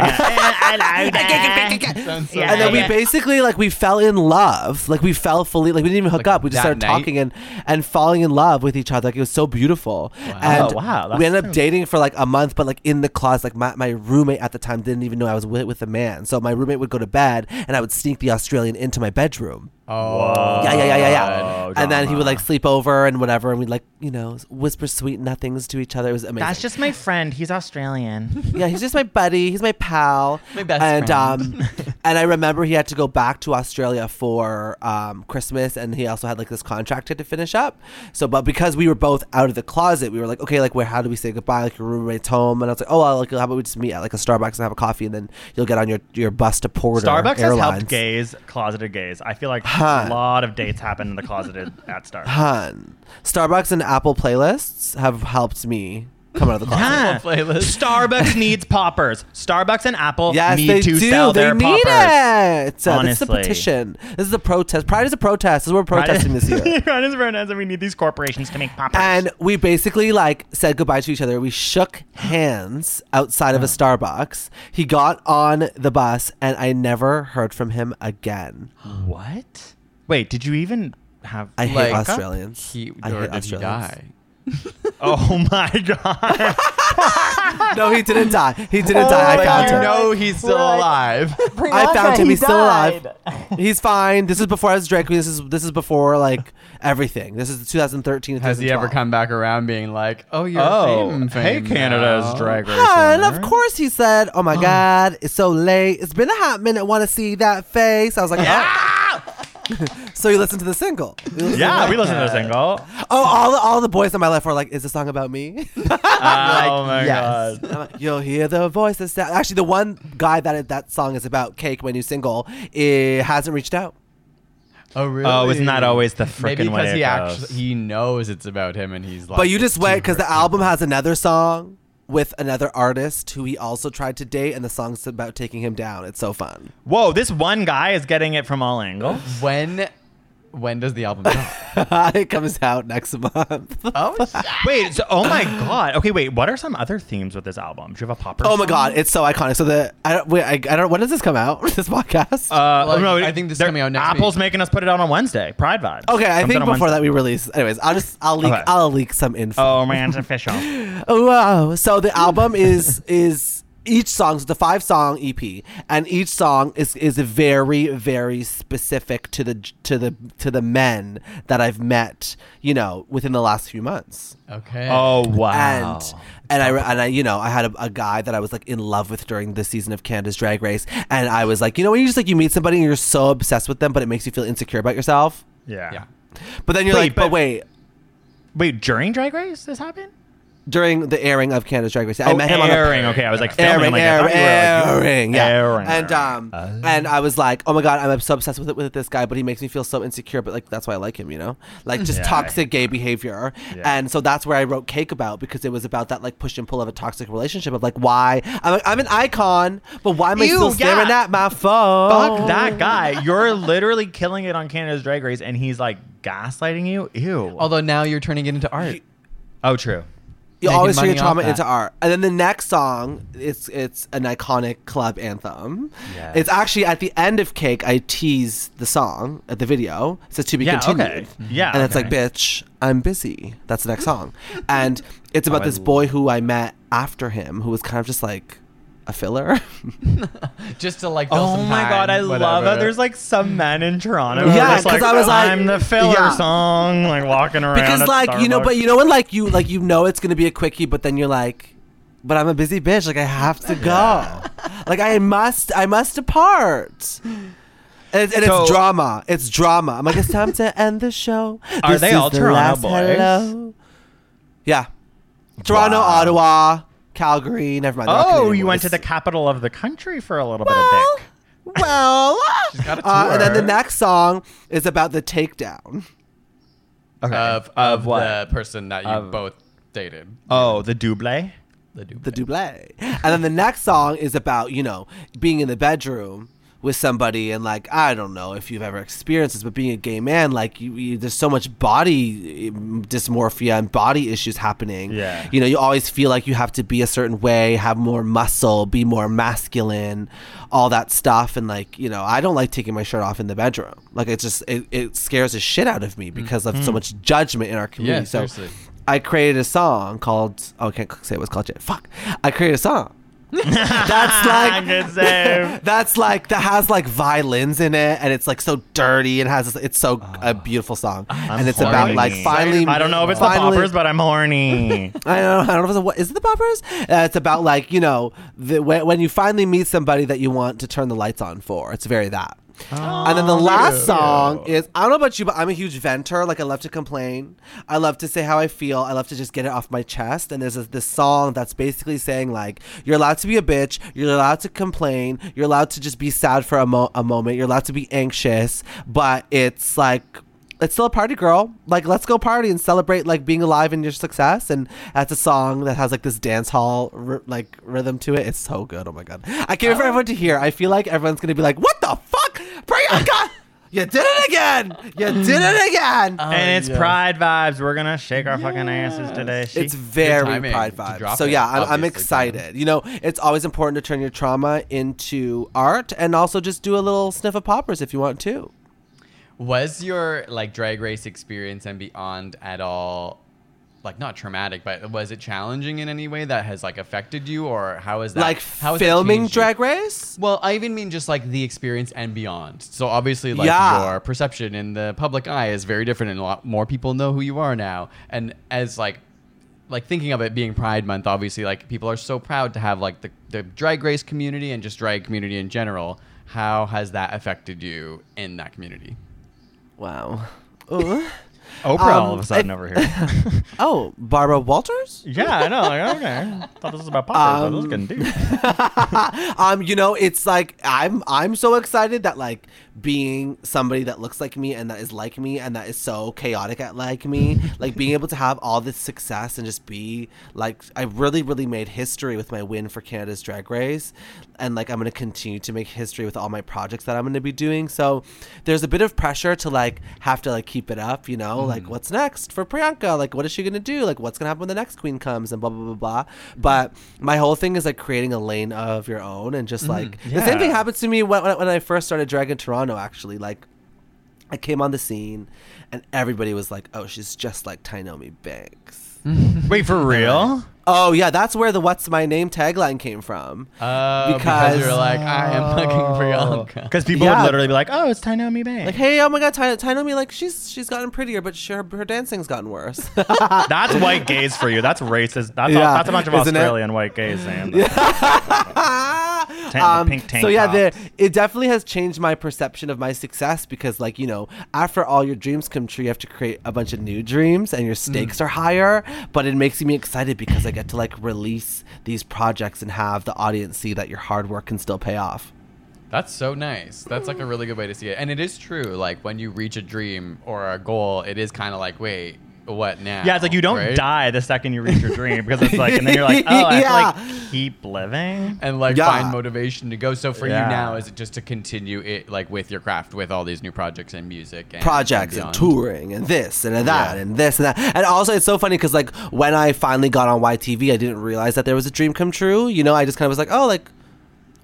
can't. So Yeah, and then we basically like we fell in love. Like we fell fully like we didn't even hook Like up. We just started night? talking and and falling in love with each other. Like it was so beautiful. And Oh, wow, we ended up dating for like a month but like in the closet like my, my roommate at the time didn't even know i was with, with a man. So my roommate would go to bed and i would sneak the australian into my bedroom Oh, yeah, yeah, yeah, yeah, yeah. Oh, and then he would like sleep over and whatever, and we'd like, you know, whisper sweet nothings to each other. It was amazing. That's just my friend. He's Australian. yeah, he's just my buddy. He's my pal. My best and, friend. um, and I remember he had to go back to Australia for um, Christmas, and he also had like this contract had to finish up. So, but because we were both out of the closet, we were like, okay, like where? How do we say goodbye? Like your roommate's home, and I was like, oh, well, like how about we just meet at like a Starbucks and have a coffee, and then you'll get on your your bus to Porter Starbucks has Airlines. helped gays, closeted gays. I feel like Huh. a lot of dates happen in the closeted at Starbucks. Hun. Starbucks and Apple playlists have helped me come out of the closet. Yeah. playlist. Starbucks needs poppers. Starbucks and Apple Yes, need they to do. sell they their need poppers. it. So this is a Honestly. petition. This is a protest. Pride is a protest. This is what we're protesting this year. Pride is protest, and we need these corporations to make poppers. And we basically like said goodbye to each other. We shook hands outside of a Starbucks. He got on the bus, and I never heard from him again. what? Wait, did you even have? I hate Like, Australians. He, I or hate did he Australians. die? oh my god! No, he didn't die. He didn't die. I oh, found you him. No, he's still alive. I found him. He's still alive. He's fine. This is before I was drag queen. This is this is before like everything. This is 2013. Has he ever 2012. come back around being like, "Oh, you're oh, fame, hey, fame Canada's now. drag race. And winner. of course he said, "Oh my God, it's so late. It's been a hot minute. Want to see that face?" I was like, "Oh." so you listened to the single? You Yeah, the- we listened to the single. Oh, all the, all the boys in my life were like, "Is the song about me?" oh my yes. god! Like, You'll hear the voices. That actually, the one guy that that song is about, "Cake," my new single, it hasn't reached out. Oh, really? Oh, it's not always the Maybe frickin' way because he goes? actually he knows it's about him, and he's like. but you just wait because the album has another song with another artist who he also tried to date, and the song's about taking him down. It's so fun. Whoa, this one guy is getting it from all angles. When when does the album come? Out? it comes out next month. oh, Wait, so oh my god. Okay, wait. What are some other themes with this album? Do you have a popper? Oh my song? god, it's so iconic. So the I don't wait, I, I don't. When does this come out? This podcast? Uh, Like, no, I think this is coming out next Apple's week. making us put it out on Wednesday. Pride vibes. okay, I Comes think out on before that we release. Anyways, I'll just I'll leak Okay. I'll leak some info. Oh man, it's official. Oh wow! So the album is is each song, so the five song EP, and each song is is very very specific to the to the to the men that I've met, you know, within the last few months. okay. oh wow. And and I and I you know I had a, a guy that I was like in love with during the season of Canada's Drag Race, and I was like, you know, when you just like you meet somebody and you're so obsessed with them, but it makes you feel insecure about yourself. yeah. yeah. But then you're Wait, like, but, but- wait, Wait, during Drag Race, this happened? During the airing of Canada's Drag Race. I Oh, met him on a- airing. Okay, I was like filming. airing, like, I airing, thought you were, like, airing, yeah. airing, and airing. um, and I was like, oh my god, I'm so obsessed with it with this guy, but he makes me feel so insecure. But like, that's why I like him, you know, like just Yeah. toxic gay behavior. Yeah. And so that's where I wrote Cake about because it was about that like push and pull of a toxic relationship of like why I'm like, I'm an icon, but why am I Ew, still staring yeah. at my phone? Fuck that guy. You're literally killing it on Canada's Drag Race, and he's like gaslighting you. Ew. Although now you're turning it into art. oh, true. You always turn your trauma into art. And then the next song, it's it's an iconic club anthem. Yes. It's actually at the end of Cake, I tease the song at the video. It says to be Yeah, continued. okay. Yeah, And it's okay. like, bitch, I'm busy. That's the next song. And it's about I this boy who I met after him who was kind of just like a filler. Just to like. fill Oh some my time, god, I love whatever. that. There's like some men in Toronto. who are Yeah, just 'cause I was like- I'm the filler yeah. song, like walking around. because at like, you know, but you know when like you like you know it's gonna be a quickie, but then you're like but I'm a busy bitch. Like I have to go. like I must. I must depart. And, it's, and So- it's drama. It's drama. I'm like, it's time to end the show. Are This they all the Toronto boys? hello. Yeah. Toronto, Wow. Ottawa, Calgary. Never mind. Oh, Canadian you went to the capital of the country for a little bit Well, of dick. well. got a uh, and then the next song is about the takedown. Okay. Of, Of of what? the person that you Of- both dated. Oh, the double. The dude. the double. And then the next song is about, you know, being in the bedroom with somebody and like I don't know if you've ever experienced this, but being a gay man, like you, you there's so much body um, dysmorphia and body issues happening. Yeah. You know, you always feel like you have to be a certain way, have more muscle, be more masculine, all that stuff. And like, you know, I don't like taking my shirt off in the bedroom. Like it just it, it scares the shit out of me because of so much judgment in our community. yeah, so seriously. I created a song called oh I can't say it was called yet. Fuck. I created a song. that's like Good save. that's like that has like violins in it and it's like so dirty and has it's so Ah. a beautiful song and it's about like finally I don't know if it's finally- the poppers, but I'm horny. I don't know. I don't know if it's what is it the poppers? Uh, it's about like you know the, when, when you finally meet somebody that you want to turn the lights on for. It's very that. Oh, and then the last song is I don't know about you, but I'm a huge venter. Like I love to complain. I love to say how I feel. I love to just get it off my chest. And there's a, this song that's basically saying like you're allowed to be a bitch. You're allowed to complain. You're allowed to just be sad for a, mo- a moment. You're allowed to be anxious. But it's like it's still a party girl. Like, let's go party and celebrate like being alive and your success. And that's a song that has like this dance hall r- like rhythm to it. It's so good. Oh my god, I can't wait for oh. everyone to hear. I feel like everyone's gonna be like, "What the fuck, Priyanka? you did it again! You did it again!" Oh, and it's yeah. pride vibes. We're gonna shake our fucking asses today. She- it's very timing pride to vibes. drop So it, yeah, I'm, I'm obviously, excited. You know, it's always important to turn your trauma into art, and also just do a little sniff of poppers if you want to. Was your like drag race experience and beyond at all like not traumatic, but was it challenging in any way that has like affected you or how is that like how filming? Drag Race. Well, I even mean just like the experience and beyond. So obviously, like Yeah. your perception in the public eye is very different, and a lot more people know who you are now. And as like, like thinking of it being Pride Month, obviously, like people are so proud to have like the the drag race community and just drag community in general. How has that affected you in that community? Wow. Ooh. Oprah all Um, of a sudden I- over here. oh, Barbara Walters. yeah, I know. Like, okay. Thought this was about poppers, but this is getting deep. um, you know, it's like I'm I'm so excited that like being somebody that looks like me and that is like me and that is so chaotic at like me, like being able to have all this success and just be like I really really made history with my win for Canada's Drag Race, and like I'm gonna continue to make history with all my projects that I'm gonna be doing. So there's a bit of pressure to like have to like keep it up, you know, like mm-hmm. what's next for Priyanka? Like what is she gonna do? Like what's gonna happen when the next queen comes and blah blah blah blah. Mm-hmm. But my whole thing is like creating a lane of your own and just mm-hmm. like the same thing Yeah. happened to me when, when I first started drag in Toronto. No, actually, like I came on the scene and everybody was like, "Oh, she's just like Tainomi Banks." Wait, for real? Oh yeah, that's where the "What's my name" tagline came from. Uh, Because- you're like, I am fucking Priyanka. Because people Yeah. would literally be like, "Oh, it's Tainomi Bay." Like, hey, oh my God, Tai- Tainomi, like she's she's gotten prettier, but she, her, her dancing's gotten worse. that's white gays for you. That's racist. That's, Yeah, that's a bunch of isn't it? Australian white gays saying that. tan- the pink tank Um, so yeah, the, it definitely has changed my perception of my success because, like you know, after all your dreams come true, you have to create a bunch of new dreams, and your stakes Mm. are higher. But it makes me excited because I get to like release these projects and have the audience see that your hard work can still pay off. That's so nice. That's like a really good way to see it. And it is true. Like when you reach a dream or a goal, it is kind of like, wait, what now? Yeah, it's like you don't right? die the second you reach your dream because it's like, and then you're like, oh, I have to like keep living. And like Yeah. find motivation to go. So for Yeah. you now, is it just to continue it like with your craft, with all these new projects and music, and projects and beyond? touring and this and that Yeah. and this and that. And also, it's so funny because like when I finally got on YTV, I didn't realize that there was a dream come true. You know, I just kind of was like, oh, like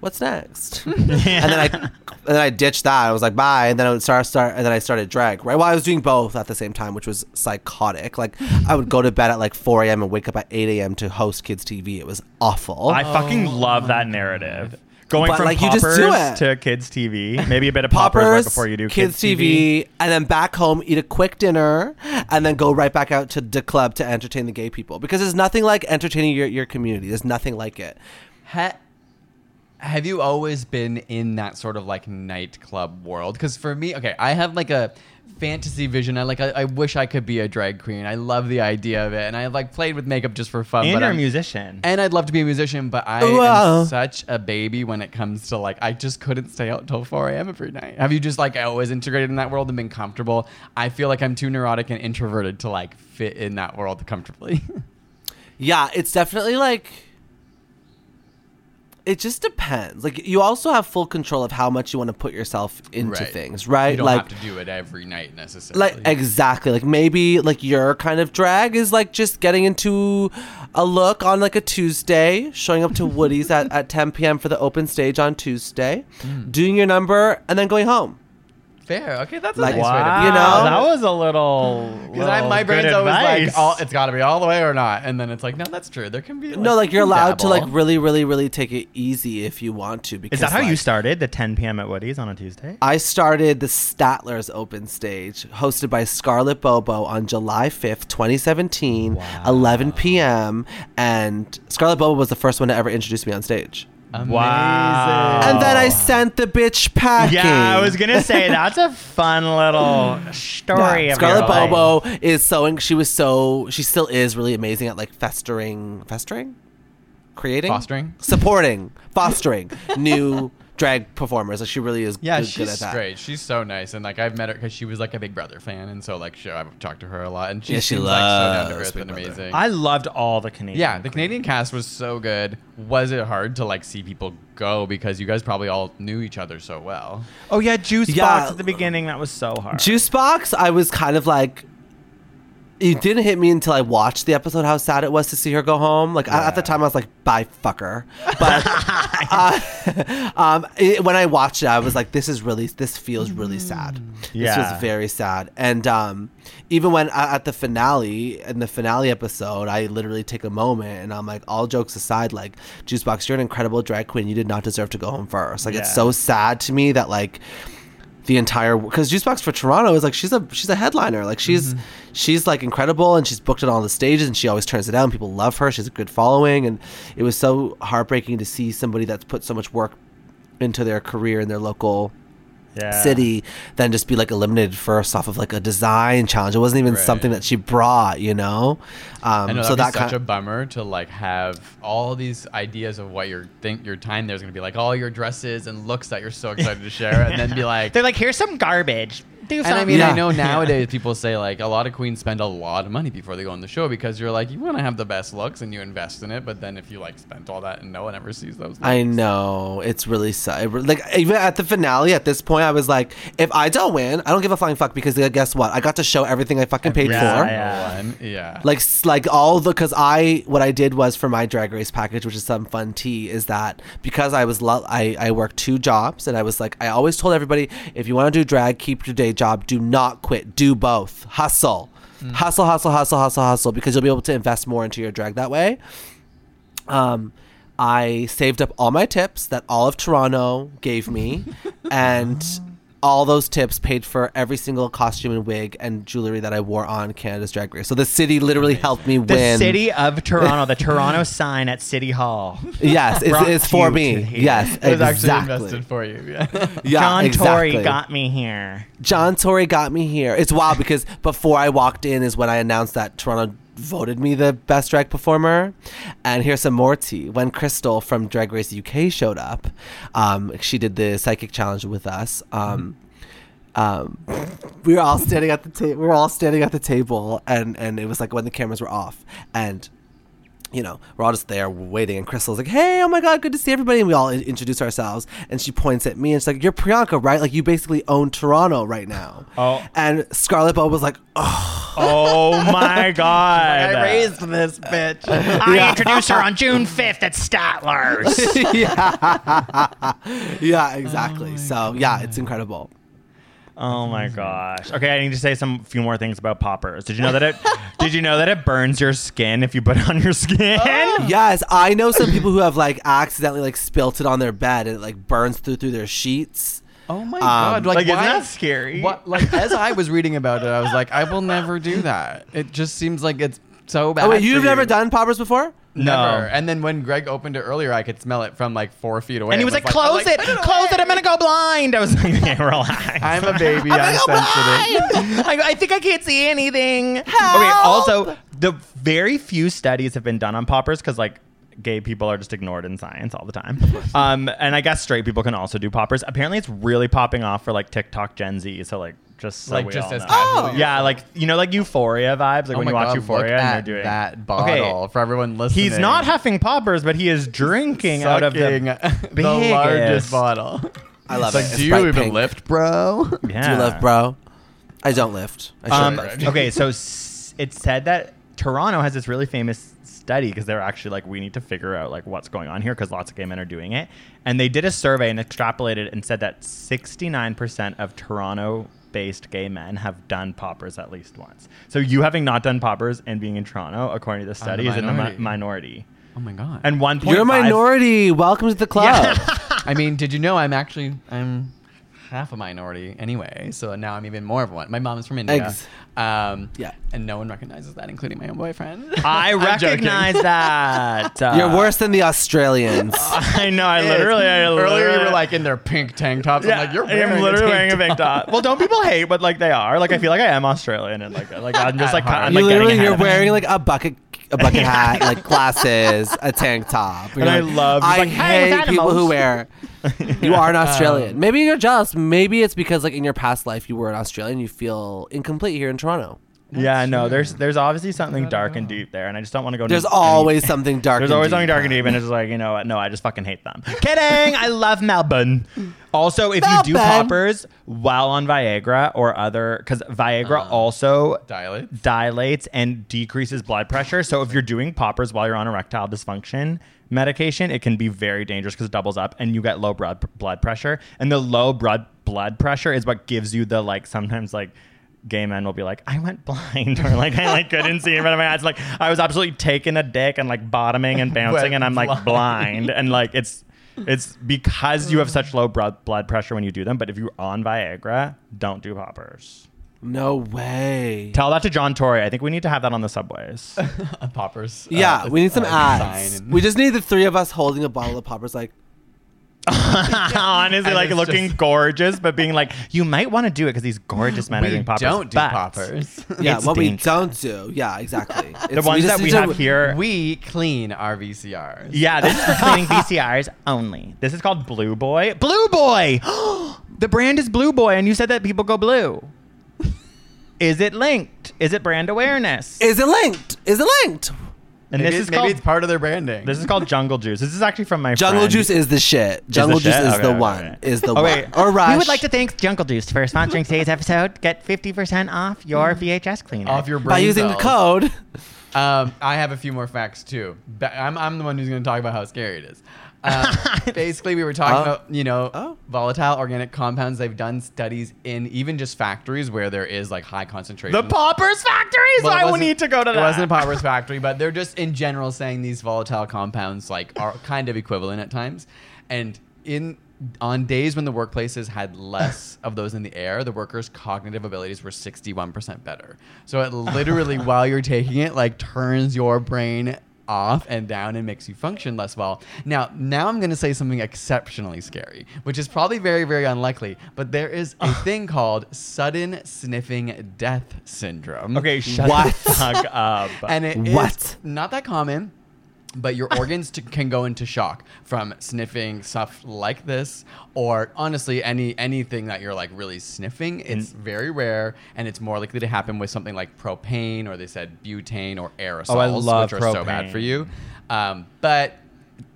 what's next? And then I and then I ditched that. I was like, bye. And then I would start start and then I started drag. Right, well, I was doing both at the same time, which was psychotic. Like I would go to bed at like 4 a.m. and wake up at 8 a.m. to host kids TV. It was awful. I fucking oh. love that narrative. Going But, from like, you poppers just do it. to kids TV, maybe a bit of poppers, right before you do kids, TV, and then back home, eat a quick dinner, and then go right back out to the club to entertain the gay people. Because there's nothing like entertaining your, your community. There's nothing like it. Ha- have you always been in that sort of like nightclub world? Because for me, okay, I have like a fantasy vision. I like. I, I wish I could be a drag queen. I love the idea of it, and I like played with makeup just for fun. And but you're a I'm- a musician. And I'd love to be a musician, but I Wow. am such a baby when it comes to like I just couldn't stay out till 4 a.m. every night. Have you just like always integrated in that world and been comfortable? I feel like I'm too neurotic and introverted to like fit in that world comfortably. Yeah, it's definitely like. It just depends. Like you also have full control of how much you want to put yourself into things, right? You don't like have to do it every night necessarily. like exactly like maybe like your kind of drag is like just getting into a look on like a tuesday showing up to woody's at, at 10 p.m for the open stage on tuesday Mm. doing your number and then going home Fair. Okay, that's a Like, nice way to be. you know? that was a little. Because I my brain's good always advice. like, all, it's got to be all the way or not, and then it's like, no, that's true. There can be no like you're you can allowed to like dabble. really really really take it easy if you want to because Is that how you started the 10 p.m. at Woody's on a Tuesday? I started the Statler's open stage, hosted by Scarlett Bobo on July 5th, 2017, 11 p.m. And Scarlett Bobo was the first one to ever introduce me on stage. Amazing. Wow. And then I sent the bitch packing. Yeah, I was gonna say that's a fun little story. Yeah, of Scarlett your life. Bobo is sewing. she was so she still is really amazing at like festering festering creating Fostering? supporting fostering new drag performers like she really is Yeah, good, good she's at that great. She's so nice, and like I've met her because she was like a Big Brother fan, and so like she, I've talked to her a lot, and she Yeah, she seems like so down to earth Big and Brother. amazing. I loved all the Canadian. yeah, the Canadian cast was so good. Was it hard to like see people go because you guys probably all knew each other so well? Oh yeah, juice Yeah. box at the beginning. That was so hard. Juice Boxx I was kind of like it didn't hit me until I watched the episode how sad it was to see her go home. Like I- at the time, I was like, "Bye, fucker." But uh, um, it, when I watched it, I was like, "This is really, this feels really sad. This was very sad." And um, even when uh, at the finale, in the finale episode, I literally take a moment and I'm like, all jokes aside, like, Juice Boxx, you're an incredible drag queen. You did not deserve to go home first. Like, it's so sad to me that like the entire because Juice Boxx for Toronto is like she's a she's a headliner. Like she's mm-hmm. she's like incredible and she's booked it on all the stages and she always turns it down. People love her. She's a good following and it was so heartbreaking to see somebody that's put so much work into their career in their local yeah. city then just be like eliminated first off of like a design challenge it wasn't even Right. something that she brought you know um I know so that'd that such kind a bummer to like have all these ideas of what your think your time there's gonna be like all your dresses and looks that you're so excited to share, and then be like, They're like, here's some garbage. Do And. I mean, Yeah. I know nowadays people say like a lot of queens spend a lot of money before they go on the show because you're like you want to have the best looks and you invest in it, but then if you like spent all that and no one ever sees those, looks, I know it's really sad. Like even at the finale, at this point, I was like, if I don't win, I don't give a flying fuck because guess what? I got to show everything I fucking paid Yeah, for. yeah. Yeah, Like like all the because I what I did was for my drag race package, which is some fun tea, is that because I was lo- I I worked two jobs and I was like I always told everybody if you want to do drag, keep your day job, do not quit, do both, hustle. Hustle, hustle, hustle, hustle, hustle, because you'll be able to invest more into your drag that way. Um, I saved up all my tips that all of Toronto gave me, and all those tips paid for every single costume and wig and jewelry that I wore on Canada's Drag Race. So the city literally helped me The win. The city of Toronto, the Toronto sign at City Hall. Yes, it's, it's for you me. Yes, It was actually exactly. invested for you. Yeah. Yeah, John exactly. Tory got me here. John Tory got me here. It's wild because before I walked in is when I announced that Toronto voted me the best drag performer. And here's some more tea. When Crystal from Drag Race UK showed up, um, she did the psychic challenge with us. Um, um, we were all standing at the table. We were all standing at the table, and and it was like when the cameras were off, and you know, we're all just there waiting, and Crystal's like, "Hey, oh my god, good to see everybody!" And we all in- introduce ourselves, and she points at me and she's like, "You're Priyanka, right? Like you basically own Toronto right now." Oh. and Scarlett Bo was like, "Oh, Oh my god. I raised this bitch. I introduced her on June 5th at Statler's. yeah, exactly." Oh so yeah, it's incredible. Oh my gosh. Okay, I need to say some few more things about poppers. Did you know that it did you know that it burns your skin if you put it on your skin? Yes, I know some people who have like accidentally like spilt it on their bed and it like burns through through their sheets. Oh my Um, god! Like, like, isn't that scary? What? Like as I was reading about it, I was like, I will never do that. It just seems like it's so bad. Oh wait, for you've you. never done poppers before? Never. No. And then when Greg opened it earlier, I could smell it from like four feet away. And he was like, "Close it, close it! I'm gonna go blind." I was like, "Okay, relax." I'm a baby. I'm sensitive. I, I think I can't see anything. Okay. Also, the very few studies have been done on poppers because like gay people are just ignored in science all the time. Um, and I guess straight people can also do poppers. Apparently, it's really popping off for like TikTok Gen Z. So like just so Like we just all as know. casually. Yeah, like you know, like Euphoria vibes. Like Oh when you watch God, Euphoria look and at they're doing that bottle for everyone listening. He's not huffing poppers, but he is drinking out of Sucking the the biggest. largest bottle. I love It's like, it. do It's you bright even pink. lift, bro? Yeah. Do you love bro? I don't lift. I should Um, lift. okay, so s- it said that Toronto has this really famous study because they're actually like, we need to figure out like what's going on here because lots of gay men are doing it. And they did a survey and extrapolated and said that 69% of Toronto-based gay men have done poppers at least once. So you having not done poppers and being in Toronto, according to the study, is in the mi- minority. minority. Oh my god. And one point You're a minority. Welcome to the club. I mean, did you know I'm actually I'm half a minority anyway, so now I'm even more of one. My mom is from India. Ex- Um, Yeah. and no one recognizes that, including my own boyfriend. I recognize that. Uh, You're worse than the Australians. I know. I literally. I Earlier, you were like in their pink tank tops. I'm like, you're wearing I'm literally a wearing a tank pink top. Well, don't people hate But like they are? Like I feel like I am Australian and like like I'm just like heart. I'm you like literally you're ahead of it. wearing like a bucket a bucket hat, like glasses, a tank top. You're And I like, love- I like, hey, hate with people who wear. You are an um, Australian. Maybe you're jealous. Maybe it's because like in your past life you were an Australian. You feel incomplete here in Toronto. Yeah, no. There's there's obviously something dark and deep there, and I just don't want to go. There's any- always something dark. There's and always deep. something dark and deep, and it's like you know what? No, I just fucking hate them. Kidding. I love Melbourne. Also, if you do poppers while on Viagra or other, because Viagra also Dilate. dilates and decreases blood pressure. So if you're doing poppers while you're on erectile dysfunction medication, it can be very dangerous because it doubles up and you get low blood blood pressure. And the low blood blood pressure is what gives you the like sometimes like gay men will be like, I went blind or like I like couldn't see in front of my eyes. Like I was absolutely taking a dick and like bottoming and bouncing and I'm like blind. blind and like it's it's because you have such low blood blood pressure when you do them. But if you're on Viagra, don't do poppers. No way. Tell that to John Tory. I think we need to have that on the subways. poppers. Yeah, uh, we need some uh, ads. and- We just need the three of us holding a bottle of poppers. Like, Honestly, And like looking just- gorgeous, but being like, you might want to do it because these gorgeous men are we doing poppers. don't do poppers. yeah, it's what dangerous. we don't do. Yeah, exactly. The ones just that we have here. we clean our VCRs. yeah, this is for cleaning VCRs only. This is called Blue Boy. Blue Boy! the brand is Blue Boy, and you said that people go blue. Is it linked? Is it brand awareness? Is it linked? Is it linked? And maybe, this is maybe called it's part of their branding. this is called Jungle Juice. This is actually from my Jungle friend. Juice is the shit. the Jungle Juice shit? is Okay, the okay, one. okay. Is the Oh, one. wait. Or Rush. We would like to thank Jungle Juice for sponsoring today's episode. Get 50% off your VHS cleaner. off your brain by using the code. Um, I have a few more facts too. I'm, I'm the one who's going to talk about how scary it is. Um, basically, we were talking Oh. about you know Oh. volatile organic compounds. They've done studies in even just factories where there is like high concentration. the Poppers Factory, so Well, it I wasn't- need to go to It that. wasn't a Poppers factory, but they're just in general saying these volatile compounds like are kind of equivalent at times. And in on days when the workplaces had less of those in the air, the workers' cognitive abilities were 61% better. So it literally, while you're taking it, like turns your brain off and down and makes you function less well. Now, now I'm going to say something exceptionally scary, which is probably very, very unlikely, but there is a thing called sudden sniffing death syndrome. Okay, shut What? the fuck up. And it is What? not that common, but your organs t- can go into shock from sniffing stuff like this, or honestly, any anything that you're like really sniffing. It's very rare, and it's more likely to happen with something like propane, or they said butane, or aerosols, Oh, I love which are so bad for you. Um, but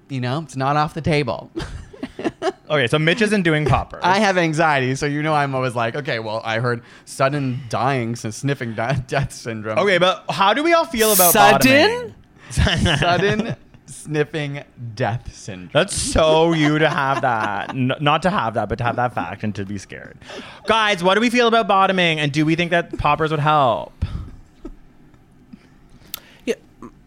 you know, it's not off the table. okay, so Mitch isn't doing poppers. I have anxiety, so you know I'm always like, okay, well, I heard sudden dying since sniffing di- death syndrome. Okay, but how do we all feel about Sudden? bottoming? sudden sniffing death syndrome. That's so you to have that. N- not to have that, but to have that fact and to be scared. Guys, what do we feel about bottoming? And do we think that poppers would help? Yeah,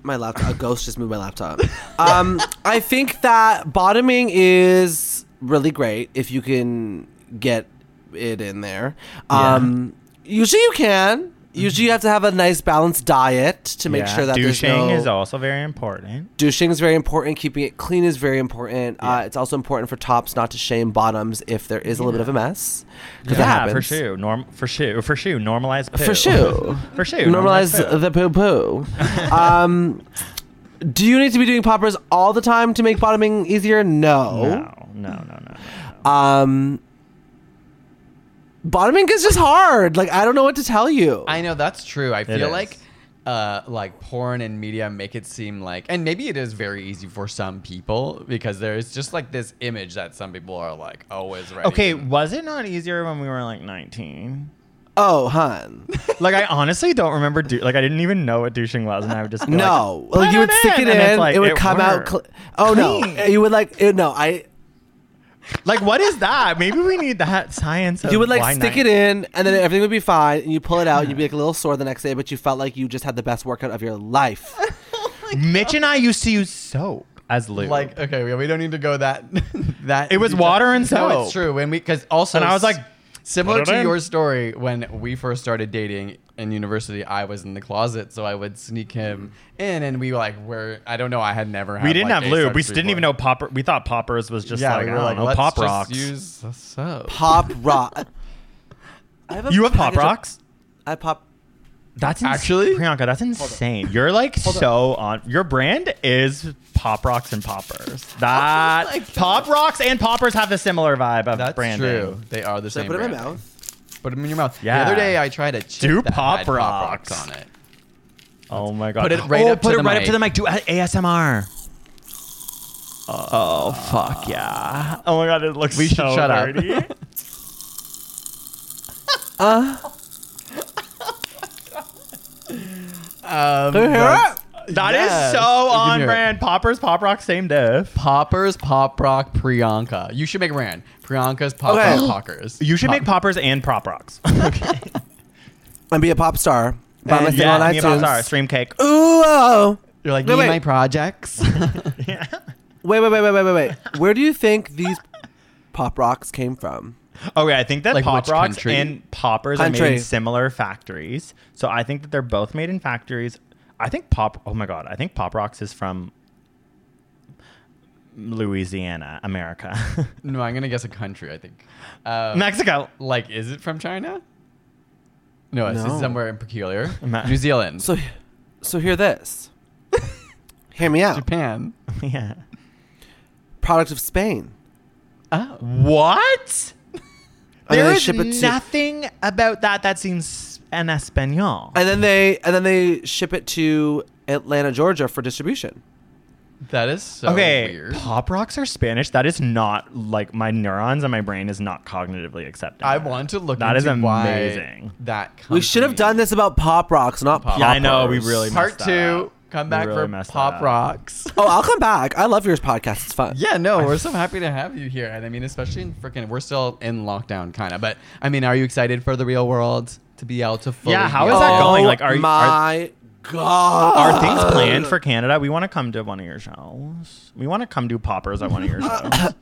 my laptop. A ghost just moved my laptop. Um, I think that bottoming is really great if you can get it in there. Um, Usually you can. Usually you have to have a nice balanced diet to make Yeah, sure that there's douching no. is also very important. douching is very important. Keeping it clean is very important. Uh, it's also important for tops not to shame bottoms if there is a little bit of a mess. 'Cause that Yeah, happens. for sure. Norm for sure. For sure. Normalize poo. For sure. for sure. Normalize poo. the poo poo. um, do you need to be doing poppers all the time to make bottoming easier? No. No, no, no, no. no. Um, bottoming is just hard. Like I don't know what to tell you. I know that's true. I feel is. like uh, like porn and media make it seem like, and maybe it is very easy for some people because there's just like this image that some people are like always ready. Okay, was it not easier when we were like 19? oh, hun. Like I honestly don't remember. Do- like I didn't even know what douching was, and I would just be no. Like, Like you would stick it and in. like, it would come out. Cl- oh no. You would like. It, no. I. Like what is that? Maybe we need that science. You would like stick it in, and then everything would be fine. And you pull it out, and you'd be like a little sore the next day, but you felt like you just had the best workout of your life. Mitch and I used to use soap as lube. like okay, we, we don't need to go that that. It was deep. water and soap. No, soap. it's true. When we because also And I was like, similar to in. your story when we first started dating in university, I was in the closet, so I would sneak him in, and we like were I don't know, I had never. Had, we didn't like, have lube. A-sex We didn't before. even know popper. We thought poppers was just yeah, like we I were don't like, know, let's pop just rocks. use the soap. Pop rock. I have a you have pop package of- rocks? I pop. That's ins- Actually? Priyanka. That's insane. You're like so on. Your brand is pop rocks and poppers. That oh my God. pop rocks and poppers have the similar vibe of That's branding. true. They are the Should I same. put it in my mouth? Put them in your mouth. Yeah. The other day I tried a chip Do that Pop had Pop Rocks. Rocks on it. Oh my god. Put it right oh, up put to it the right up mic. to the mic. Do a- ASMR. Oh fuck yeah! Oh my god, it looks We should so shut up. dirty. Um, Do you hear that's- That is Yes. so You can on hear it. brand. Poppers, pop rock, same diff. Poppers, Pop Rock, Priyanka. You should make a brand. Priyanka's Pop Okay. Rock Pockers. You should Pop- make poppers and pop rocks. Okay. And be a pop star. Buy my And thing on yeah, me a pop star, stream cake. Ooh, oh. You're like, Wait, me wait. my projects. Yeah. Wait, wait, wait, wait, wait, wait, wait. Where do you think these pop rocks came from? Okay, I think that Like pop which rocks country? and poppers are made Country. in similar factories. So I think that they're both made in factories. I think pop. Oh my god, I think pop rocks is from Louisiana, America, no, I'm gonna guess a country. I think. Uh, Mexico. like, is it from China? No, it's No. somewhere in peculiar. Ma- New Zealand. So, so hear this. hear me out. Japan. Yeah. Product of Spain. Oh. What? And There they is ship it to- nothing about that that seems en español. And then they and then they ship it to Atlanta, Georgia for distribution. That is so okay, weird. pop rocks are Spanish. That is not like my neurons and my brain is not cognitively accepting. I that. want to look That is into why amazing. That We should have done this about pop rocks, not pop. Yeah, I know, we really Part messed two. up. Come back really for messed Pop. Rocks. Oh, I'll come back. I love yours podcast. It's fun. Yeah, no, we're so happy to have you here. And I mean, especially in freaking, we're still in lockdown, kind of. But I mean, are you excited for the real world to be able to fully? Yeah, how is that out? going? Like, are you- my god. Are things planned for Canada? We want to come to one of your shows. We want to come do poppers at one of your shows.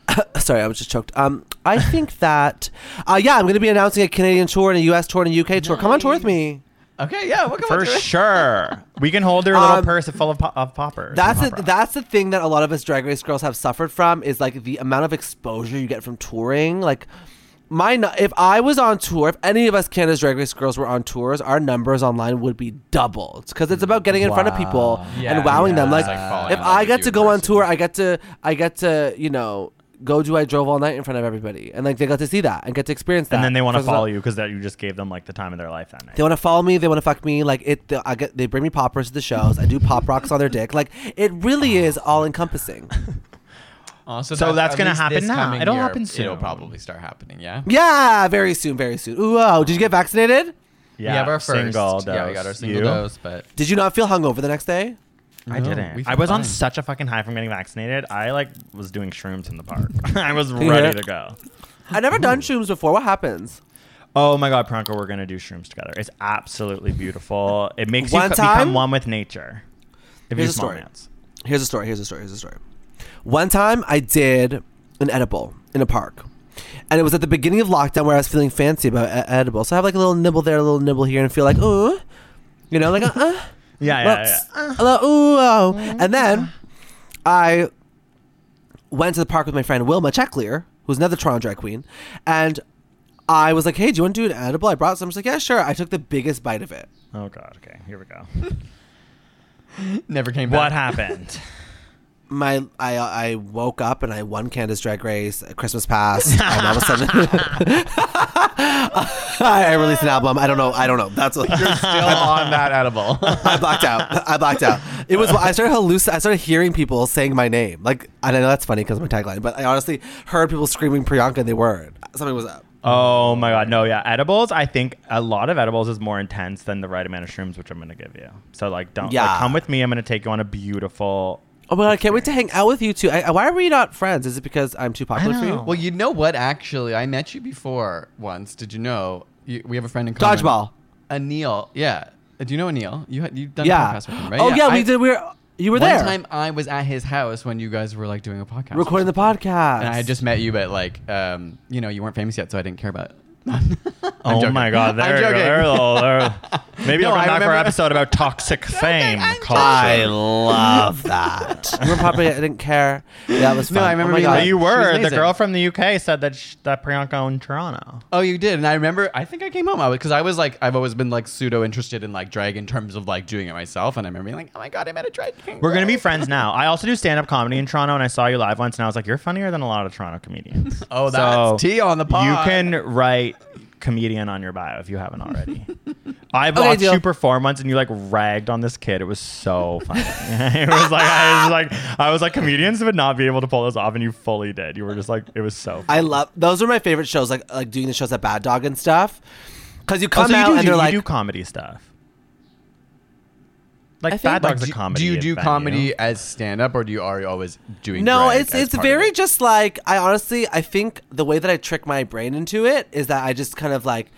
Sorry, I was just choked. Um, I think that, uh, yeah, I'm going to be announcing a Canadian tour and a U.S. tour and a UK tour. Come on tour with me. Okay, yeah, we'll come For on to it. sure. We can hold their little Um, purse full of, po- of poppers. That's and the, pop that's the thing that a lot of us drag race girls have suffered from is like the amount of exposure you get from touring. Like my if I was on tour, if any of us Canada's drag race girls were on tours, our numbers online would be doubled because it's about getting in front of people Yeah, and wowing them. Like, like if I get to go on tour, I get to I get to you know go do I drove all night in front of everybody, and like they got to see that and get to experience that. and then they want to follow you because that you just gave them like the time of their life that night. They want to follow me. They want to fuck me. Like it. They, I get. They bring me poppers to the shows. I do pop rocks on their dick. Like it really is all encompassing. Oh, So that's at gonna happen now. It'll year, happen soon. It'll probably start happening. Yeah. Yeah, very soon, very soon. Ooh, oh, did you get vaccinated? yeah, we have our first. single dose. Yeah, we got our single You? dose, but Did you not feel hungover the next day? I didn't. I feel was on such a fucking high from getting vaccinated. I like was doing shrooms in the park. I was ready it? to go. I never done shrooms before. What happens? Oh my god, Pranko, we're gonna do shrooms together. It's absolutely beautiful. It makes One you co- time- become one with nature. If Here's you a story. amounts. Here's a story. Here's a story. Here's a story. One time I did an edible in a park. And it was at the beginning of lockdown where I was feeling fancy about e- edible. So I have like a little nibble there, a little nibble here, and feel like, ooh. You know, like, uh, uh. Yeah, Well, yeah, yeah. s- hello, ooh, oh. And then I went to the park with my friend Wilma Checklear, who's another Toronto drag queen, and I was like, "Hey, do you want to do an edible?" I brought some. She's like, "Yeah, sure." I took the biggest bite of it. Oh god. Okay, here we go. never came back. what happened? My, I, I woke up and I won Canada's Drag Race, Christmas Pass, and all of a sudden, I, I released an album. I don't know. I don't know. That's what, Still on that edible. I blacked out. I blacked out. It was. I started halluc- I started hearing people saying my name. Like I know that's funny because my tagline, but I honestly heard people screaming Priyanka and they weren't. Something was up. Oh my god, no, yeah. Edibles, I think a lot of edibles is more intense than the right amount of shrooms, which I'm gonna give you. So like don't Yeah. like, come with me, I'm gonna take you on a beautiful Oh my god! I can't wait to hang out with you two. I, I- why are we not friends? Is it because I'm too popular for you? well, you know what? Actually, I met you before once. Did you know? You, we have a friend in common. Dodgeball. Anil. Yeah. Uh, Do you know Anil? You had you've done Yeah. a podcast with him, right? Oh yeah, we I- did. We were. You were One there One time I was at his house when you guys were like doing a podcast. recording the podcast. And I had just met you, but like, um, you know, you weren't famous yet, so I didn't care about it. Oh my god, there I'm you go. joking. There. There- Maybe No, I'll come I back for an episode about toxic fame culture. I love that. you were popular. I didn't care. Yeah, it was fun. No, I oh remember oh my being God. Like- you were. The girl from the UK said that sh- that Priyanka owned Toronto. Oh, you did, and I remember. I think I came home because I was like, I've always been like pseudo interested in like drag in terms of like doing it myself, and I remember being like, oh my god, I met a drag king. We're gonna be friends now. I also do stand up comedy in Toronto, and I saw you live once, and I was like, you're funnier than a lot of Toronto comedians. Oh, that's tea on the pod. You can write comedian on your bio if you haven't already. I Okay, watched deal. you perform once, and you like ragged on this kid. It was so funny. it was like I was like I was like comedians would not be able to pull this off, and you fully did. You were just like it was so. Funny. I love those are my favorite shows, like like doing the shows at Bad Dog and stuff. Because you come Oh, so out you do, and you they're like, do comedy stuff. Like I think- Bad Like, Dog's do, a comedy. do you do venue. comedy as stand up, or do you are you always doing? no, drag it's as it's part very it? just like I honestly I think the way that I trick my brain into it is that I just kind of like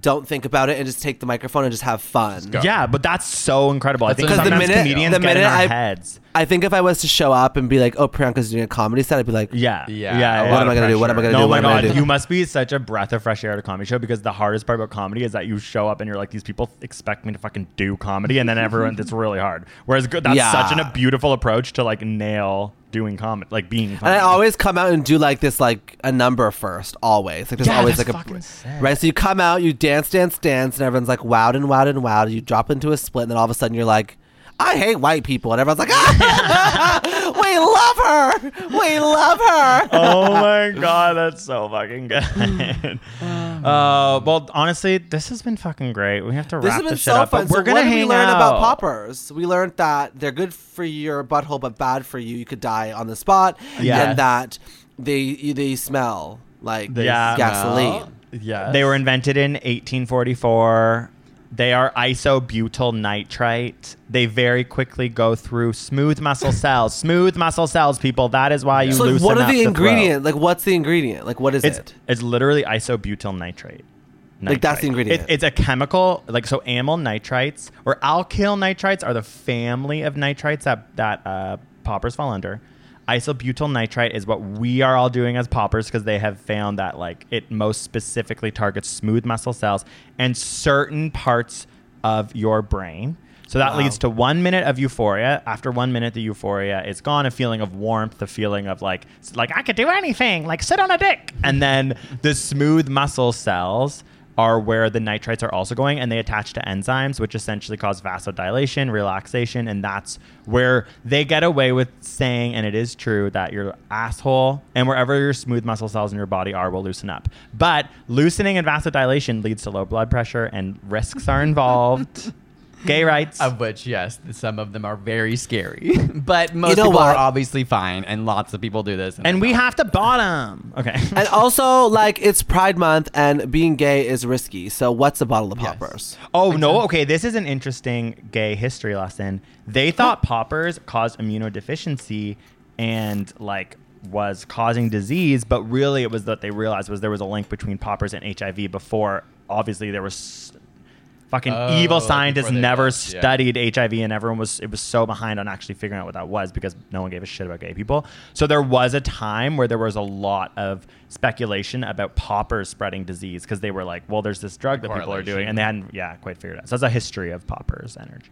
don't think about it and just take the microphone and just have fun. go. Yeah, but that's so incredible. I think Because the minute- comedians the get in minute our I- heads. I think if I was to show up and be like, "Oh, Priyanka's doing a comedy set," I'd be like, Yeah. Yeah, Yeah. a yeah. am I gonna do? What am I gonna no, do? my What am I God, gonna do? you must be such a breath of fresh air at a comedy show because the hardest part about comedy is that you show up and you're like, these people expect me to fucking do comedy, and then everyone, it's really hard. Whereas good, that's Yeah. such an, a beautiful approach to like nail doing comedy, like being funny. And I always come out and do like this, like a number first, always. Like there's Yeah, always that's like a fucking sick. right. So you come out, you dance, dance, dance, and everyone's like wowed and wowed and wowed. You drop into a split, and then all of a sudden you're like, I hate white people, and everyone's like, ah, we love her, we love her. oh my god, that's so fucking good. uh, well, honestly, this has been fucking great. We have to This wrap has been this shit so up, fun. but we're so gonna what did hang we learn out. about poppers? We learned that they're good for your butthole, but bad for you. You could die on the spot, Yes. and that they they smell like Yeah. gasoline. Yeah, They were invented in 1844. They are isobutyl nitrite. They very quickly go through smooth muscle cells. Smooth muscle cells, people. That is why you So like, loosen what are up the throat. ingredients? Like, what's the ingredient? Like, what is It's it? it's literally isobutyl nitrate. Like, that's the ingredient. It- it's a chemical, like so. Amyl nitrites or alkyl nitrites are the family of nitrites that that uh, poppers fall under. Isobutyl nitrite is what we are all doing as poppers because they have found that like it most specifically targets smooth muscle cells and certain parts of your brain. So that leads to one minute of euphoria. After one minute, the euphoria is gone. A feeling of warmth, a feeling of like, like I could do anything, like sit on a dick. And then the smooth muscle cells are where the nitrites are also going, and they attach to enzymes, which essentially cause vasodilation, relaxation, and that's where they get away with saying, and it is true, that your asshole and wherever your smooth muscle cells in your body are will loosen up. But loosening and vasodilation leads to low blood pressure, and risks are involved. Gay rights. Of which, yes, some of them are very scary, but most know people are obviously fine, and lots of people do this. and we have to bottom. Okay. and also, like, it's Pride Month, and being gay is risky. So, what's a bottle of Yes. poppers? Oh no! Okay, this is an interesting gay history lesson. They thought poppers caused immunodeficiency and like was causing disease, but really it was that they realized was there was a link between poppers and HIV before. Obviously, there was fucking Oh, evil scientists never yeah. studied HIV, and everyone was it was so behind on actually figuring out what that was because no one gave a shit about gay people. So there was a time where there was a lot of speculation about poppers spreading disease because they were like, well, there's this drug that people are doing, and they hadn't yeah quite figured it out. So that's a history of poppers energy.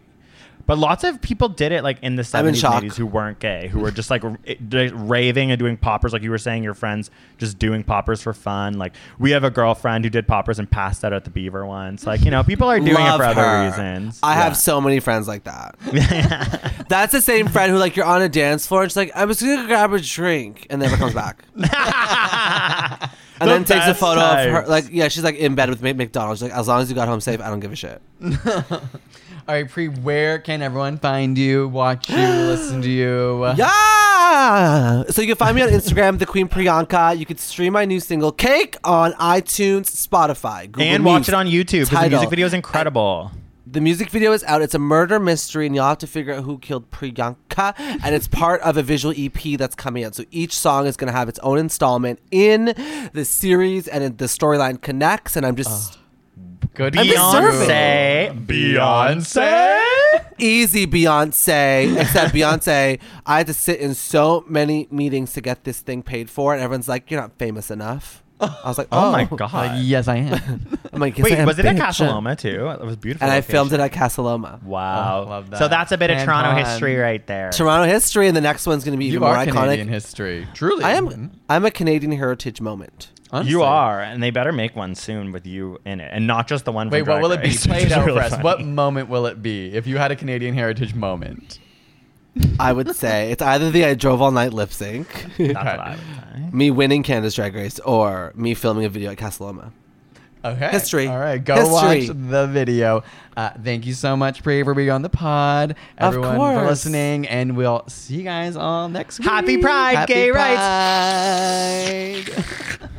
But lots of people did it like in the I'm in 70s and 80s who weren't gay, who were just like r- eh, raving and doing poppers. Like you were saying, your friends just doing poppers for fun. Like we have a girlfriend who did poppers and passed out at the Beaver once. Like, you know, people are doing Love it for other reasons. I Yeah. have so many friends like that. That's the same friend who, like, you're on a dance floor and she's like, I was gonna grab a drink, and never comes back. and The then takes a photo of her. Like, yeah, she's like in bed with McDonald's. She's like, as long as you got home safe, I don't give a shit. All right, Pre, where can everyone find you, watch you, listen to you? Yeah. So you can find me on Instagram, the Queen Priyanka. You can stream my new single "Cake" on iTunes, Spotify, Google and watch Music. it on YouTube because the Tidal. music video is incredible. The music video is out. It's a murder mystery, and you'll have to figure out who killed Priyanka. And it's part of a visual EP that's coming out. So each song is going to have its own installment in the series, and it- the storyline connects. And I'm just Good I'm. Beyonce. Beyonce. easy Beyonce. Except Beyonce, I had to sit in so many meetings to get this thing paid for, and everyone's like, "You're not famous enough." I was like, Oh, "Oh, my god. Like, yes, I am. I'm like, "Yes, I Wait, am, was it at bitch." Casa too? It was beautiful. And I filmed it location. at Casa Loma. Wow. Oh, love that. So that's a bit of And Toronto fun. history right there. Toronto history, and the next one's going to be you even more are iconic. Canadian history. Truly. I am. I'm a Canadian heritage moment. Honestly. You are, and they better make one soon with you in it, and not just the one. Wait, from what will it Drag be? Race, Play which it is out really for us. What moment will it be if you had a Canadian heritage moment? I would say it's either the I drove all night lip sync, That's what I would say. me winning Canada's Drag Race, or me filming a video at Casa Loma. Okay. History. All right. Go History. watch the video. Uh, thank you so much, Pri, for being on the pod. Of Everyone for listening, and we'll see you guys all next week. Happy Pride, Happy gay rights.